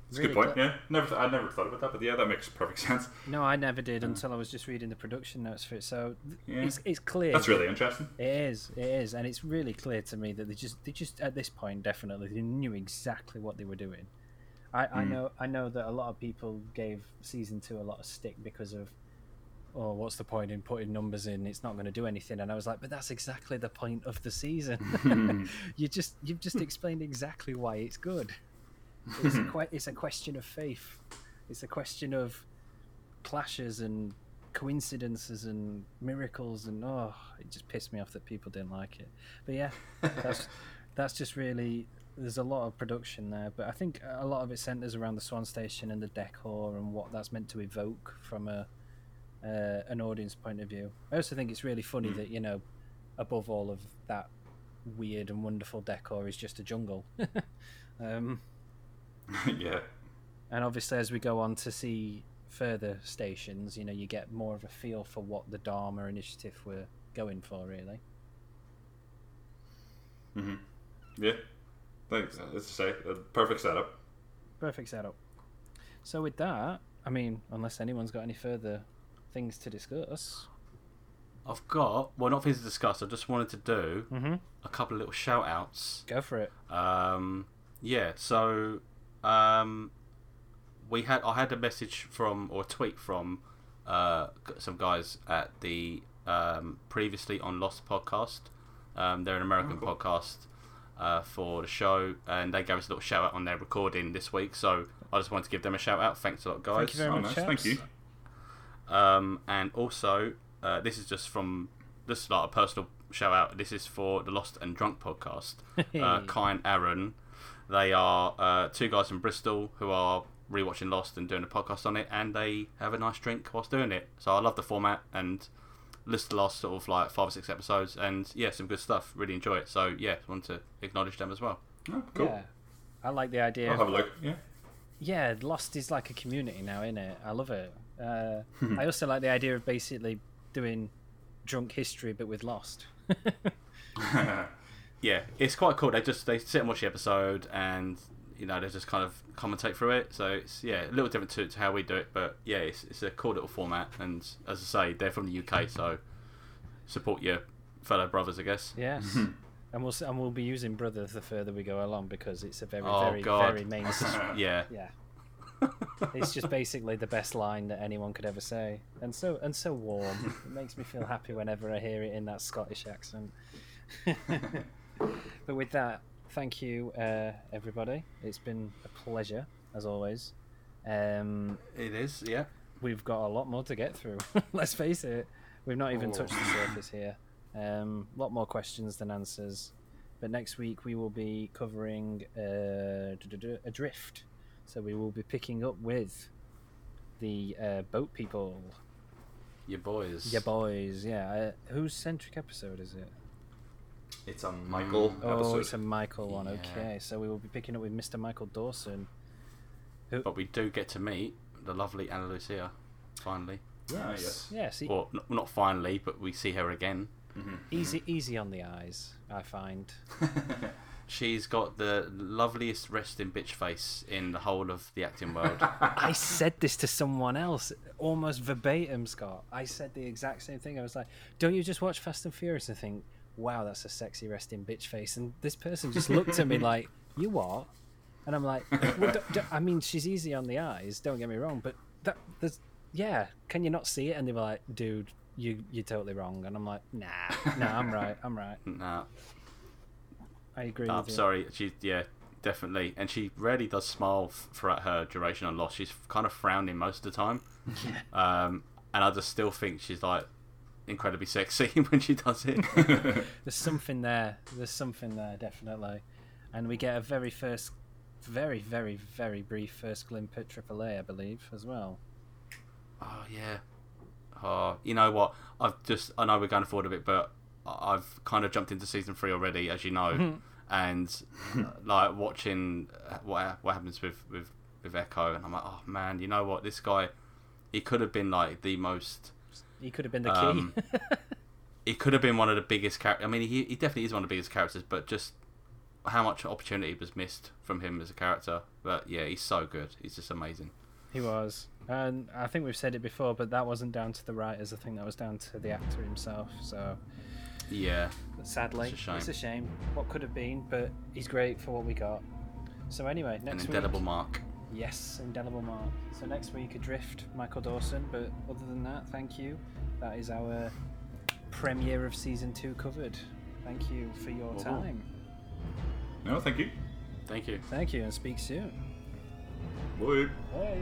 S4: it's a good point.
S2: clever.
S4: Yeah, never I never thought about that, but yeah, that makes perfect sense.
S2: no, I never did until I was just reading the production notes for it. So
S4: Yeah.
S2: it's it's clear.
S4: That's really interesting.
S2: It is, it is, and it's really clear to me that they just, they just at this point definitely they knew exactly what they were doing. I, I
S4: Mm.
S2: know, I know that a lot of people gave season two a lot of stick because of, oh, what's the point in putting numbers in? It's not going to do anything. And I was like, but that's exactly the point of the season. you just, you've just explained exactly why it's good. It's a, que- it's a question of faith. It's a question of clashes and coincidences and miracles and oh it just pissed me off that people didn't like it. But yeah that's that's just really there's a lot of production there but i think a lot of it centers around the swan station and the decor and what that's meant to evoke from a uh, an audience point of view. I also think it's really funny that you know above all of that weird and wonderful decor is just a jungle. Um
S4: yeah,
S2: and obviously, as we go on to see further stations, you know, you get more of a feel for what the Dharma initiative were going for, really.
S4: hmm yeah. Thanks. Let's say a perfect setup.
S2: Perfect setup. So, with that, I mean, unless anyone's got any further things to discuss.
S3: I've got well, not things to discuss. I just wanted to do
S2: Mm-hmm.
S3: a couple of little shout outs.
S2: Go for it.
S3: Um, yeah, so um, we had I had a message from or a tweet from uh, some guys at the um, previously on Lost podcast. Um, they're an American
S4: Oh, cool.
S3: podcast uh, for the show, and they gave us a little shout out on their recording this week. So I just wanted to give them a shout out. Thanks a lot, guys.
S2: Thank you very
S4: Oh,
S2: much,
S4: nice. Thank you.
S3: Um, and also, uh, this is just from this is like a personal shout out. This is for the Lost and Drunk podcast. uh, Kai and Aaron, they are uh, two guys from Bristol who are rewatching Lost and doing a podcast on it, and they have a nice drink whilst doing it. So I love the format and list the last sort of like five or six episodes, and yeah, some good stuff. Really enjoy it. So yeah, want to acknowledge them as well.
S4: Oh, cool.
S2: Yeah. I like the idea.
S4: I'll have a look. Yeah.
S2: yeah, Lost is like a community now, isn't it? I love it. Uh, I also like the idea of basically doing drunk history, but with Lost.
S3: yeah, it's quite cool. They just they sit and watch the episode, and you know they just kind of commentate through it. So it's yeah a little different to, to how we do it, but yeah, it's, it's a cool little format. And as I say, they're from the UK, so support your fellow brothers, I guess.
S2: Yes. and we'll and we'll be using brother the further we go along because it's a very
S3: Oh,
S2: very
S3: God.
S2: very main.
S3: Yeah,
S2: yeah. it's just basically the best line that anyone could ever say, and so and so warm. it makes me feel happy whenever I hear it in that Scottish accent. But with that, thank you, uh, everybody. It's been a pleasure as always. Um,
S3: it is. Yeah,
S2: we've got a lot more to get through. Let's face it, we've not even
S3: Oh.
S2: touched the surface here. A um, lot more questions than answers. But next week we will be covering uh, Adrift. So we will be picking up with the uh, boat people.
S3: your boys.
S2: Your boys. Yeah. Uh, whose centric episode is it?
S4: It's a Michael
S2: Oh,
S4: episode.
S2: it's a Michael one.
S3: Yeah.
S2: Okay. So we will be picking up with Mr. Michael Dawson.
S3: But we do get to meet the lovely Ana Lucia finally.
S4: Ah, yes.
S2: Yes. e-
S3: Or not finally, but we see her again.
S2: easy, easy on the eyes. I find.
S3: She's got the loveliest resting bitch face in the whole of the acting world.
S2: I said this to someone else, almost verbatim, Scott. I said the exact same thing. I was like, "Don't you just watch Fast and Furious and think, wow, that's a sexy resting bitch face?" And this person just looked at me like, "You what?" And I'm like, well, d- d- "I mean, she's easy on the eyes. Don't get me wrong, but that there's yeah. Can you not see it?" And they were like, "Dude, you you're totally wrong." And I'm like, "Nah, nah, I'm right. I'm right.
S3: nah,
S2: I agree
S3: I'm
S2: with you."
S3: sorry. She, yeah, definitely. And she rarely does smile f- throughout her duration on Lost. She's kind of frowning most of the time. Yeah. Um, and I just still think she's like incredibly sexy when she does it.
S2: There's something there. There's something there, definitely. And we get a very first, very, very, very brief first glimpse at AAA, I believe, as well.
S3: oh yeah. Oh, you know what? I've just I know we're going forward a bit, but I've kind of jumped into season three already, as you know, and uh, like watching uh, what what happens with with with Eko, and I'm like, oh man, you know what? This guy, he could have been like the most.
S2: He could have been the key.
S3: Um, he could have been one of the biggest characters. I mean, he, he definitely is one of the biggest characters, but just how much opportunity was missed from him as a character. But yeah, he's so good. He's just amazing.
S2: he was. And I think we've said it before, but that wasn't down to the writers. I think that was down to the actor himself. So
S3: Yeah,
S2: sadly,
S3: It's a shame.
S2: it's a shame. What could have been, but he's great for what we got. So anyway,
S3: an
S2: next
S3: indelible
S2: week.
S3: mark.
S2: Yes, indelible mark. So next week, Adrift, Michael Dawson. But other than that, thank you. That is our premiere of season two covered. Thank you for your
S3: Woohoo.
S2: time.
S4: no, thank you.
S3: Thank you.
S2: Thank you, and speak soon.
S4: Bye.
S2: Bye.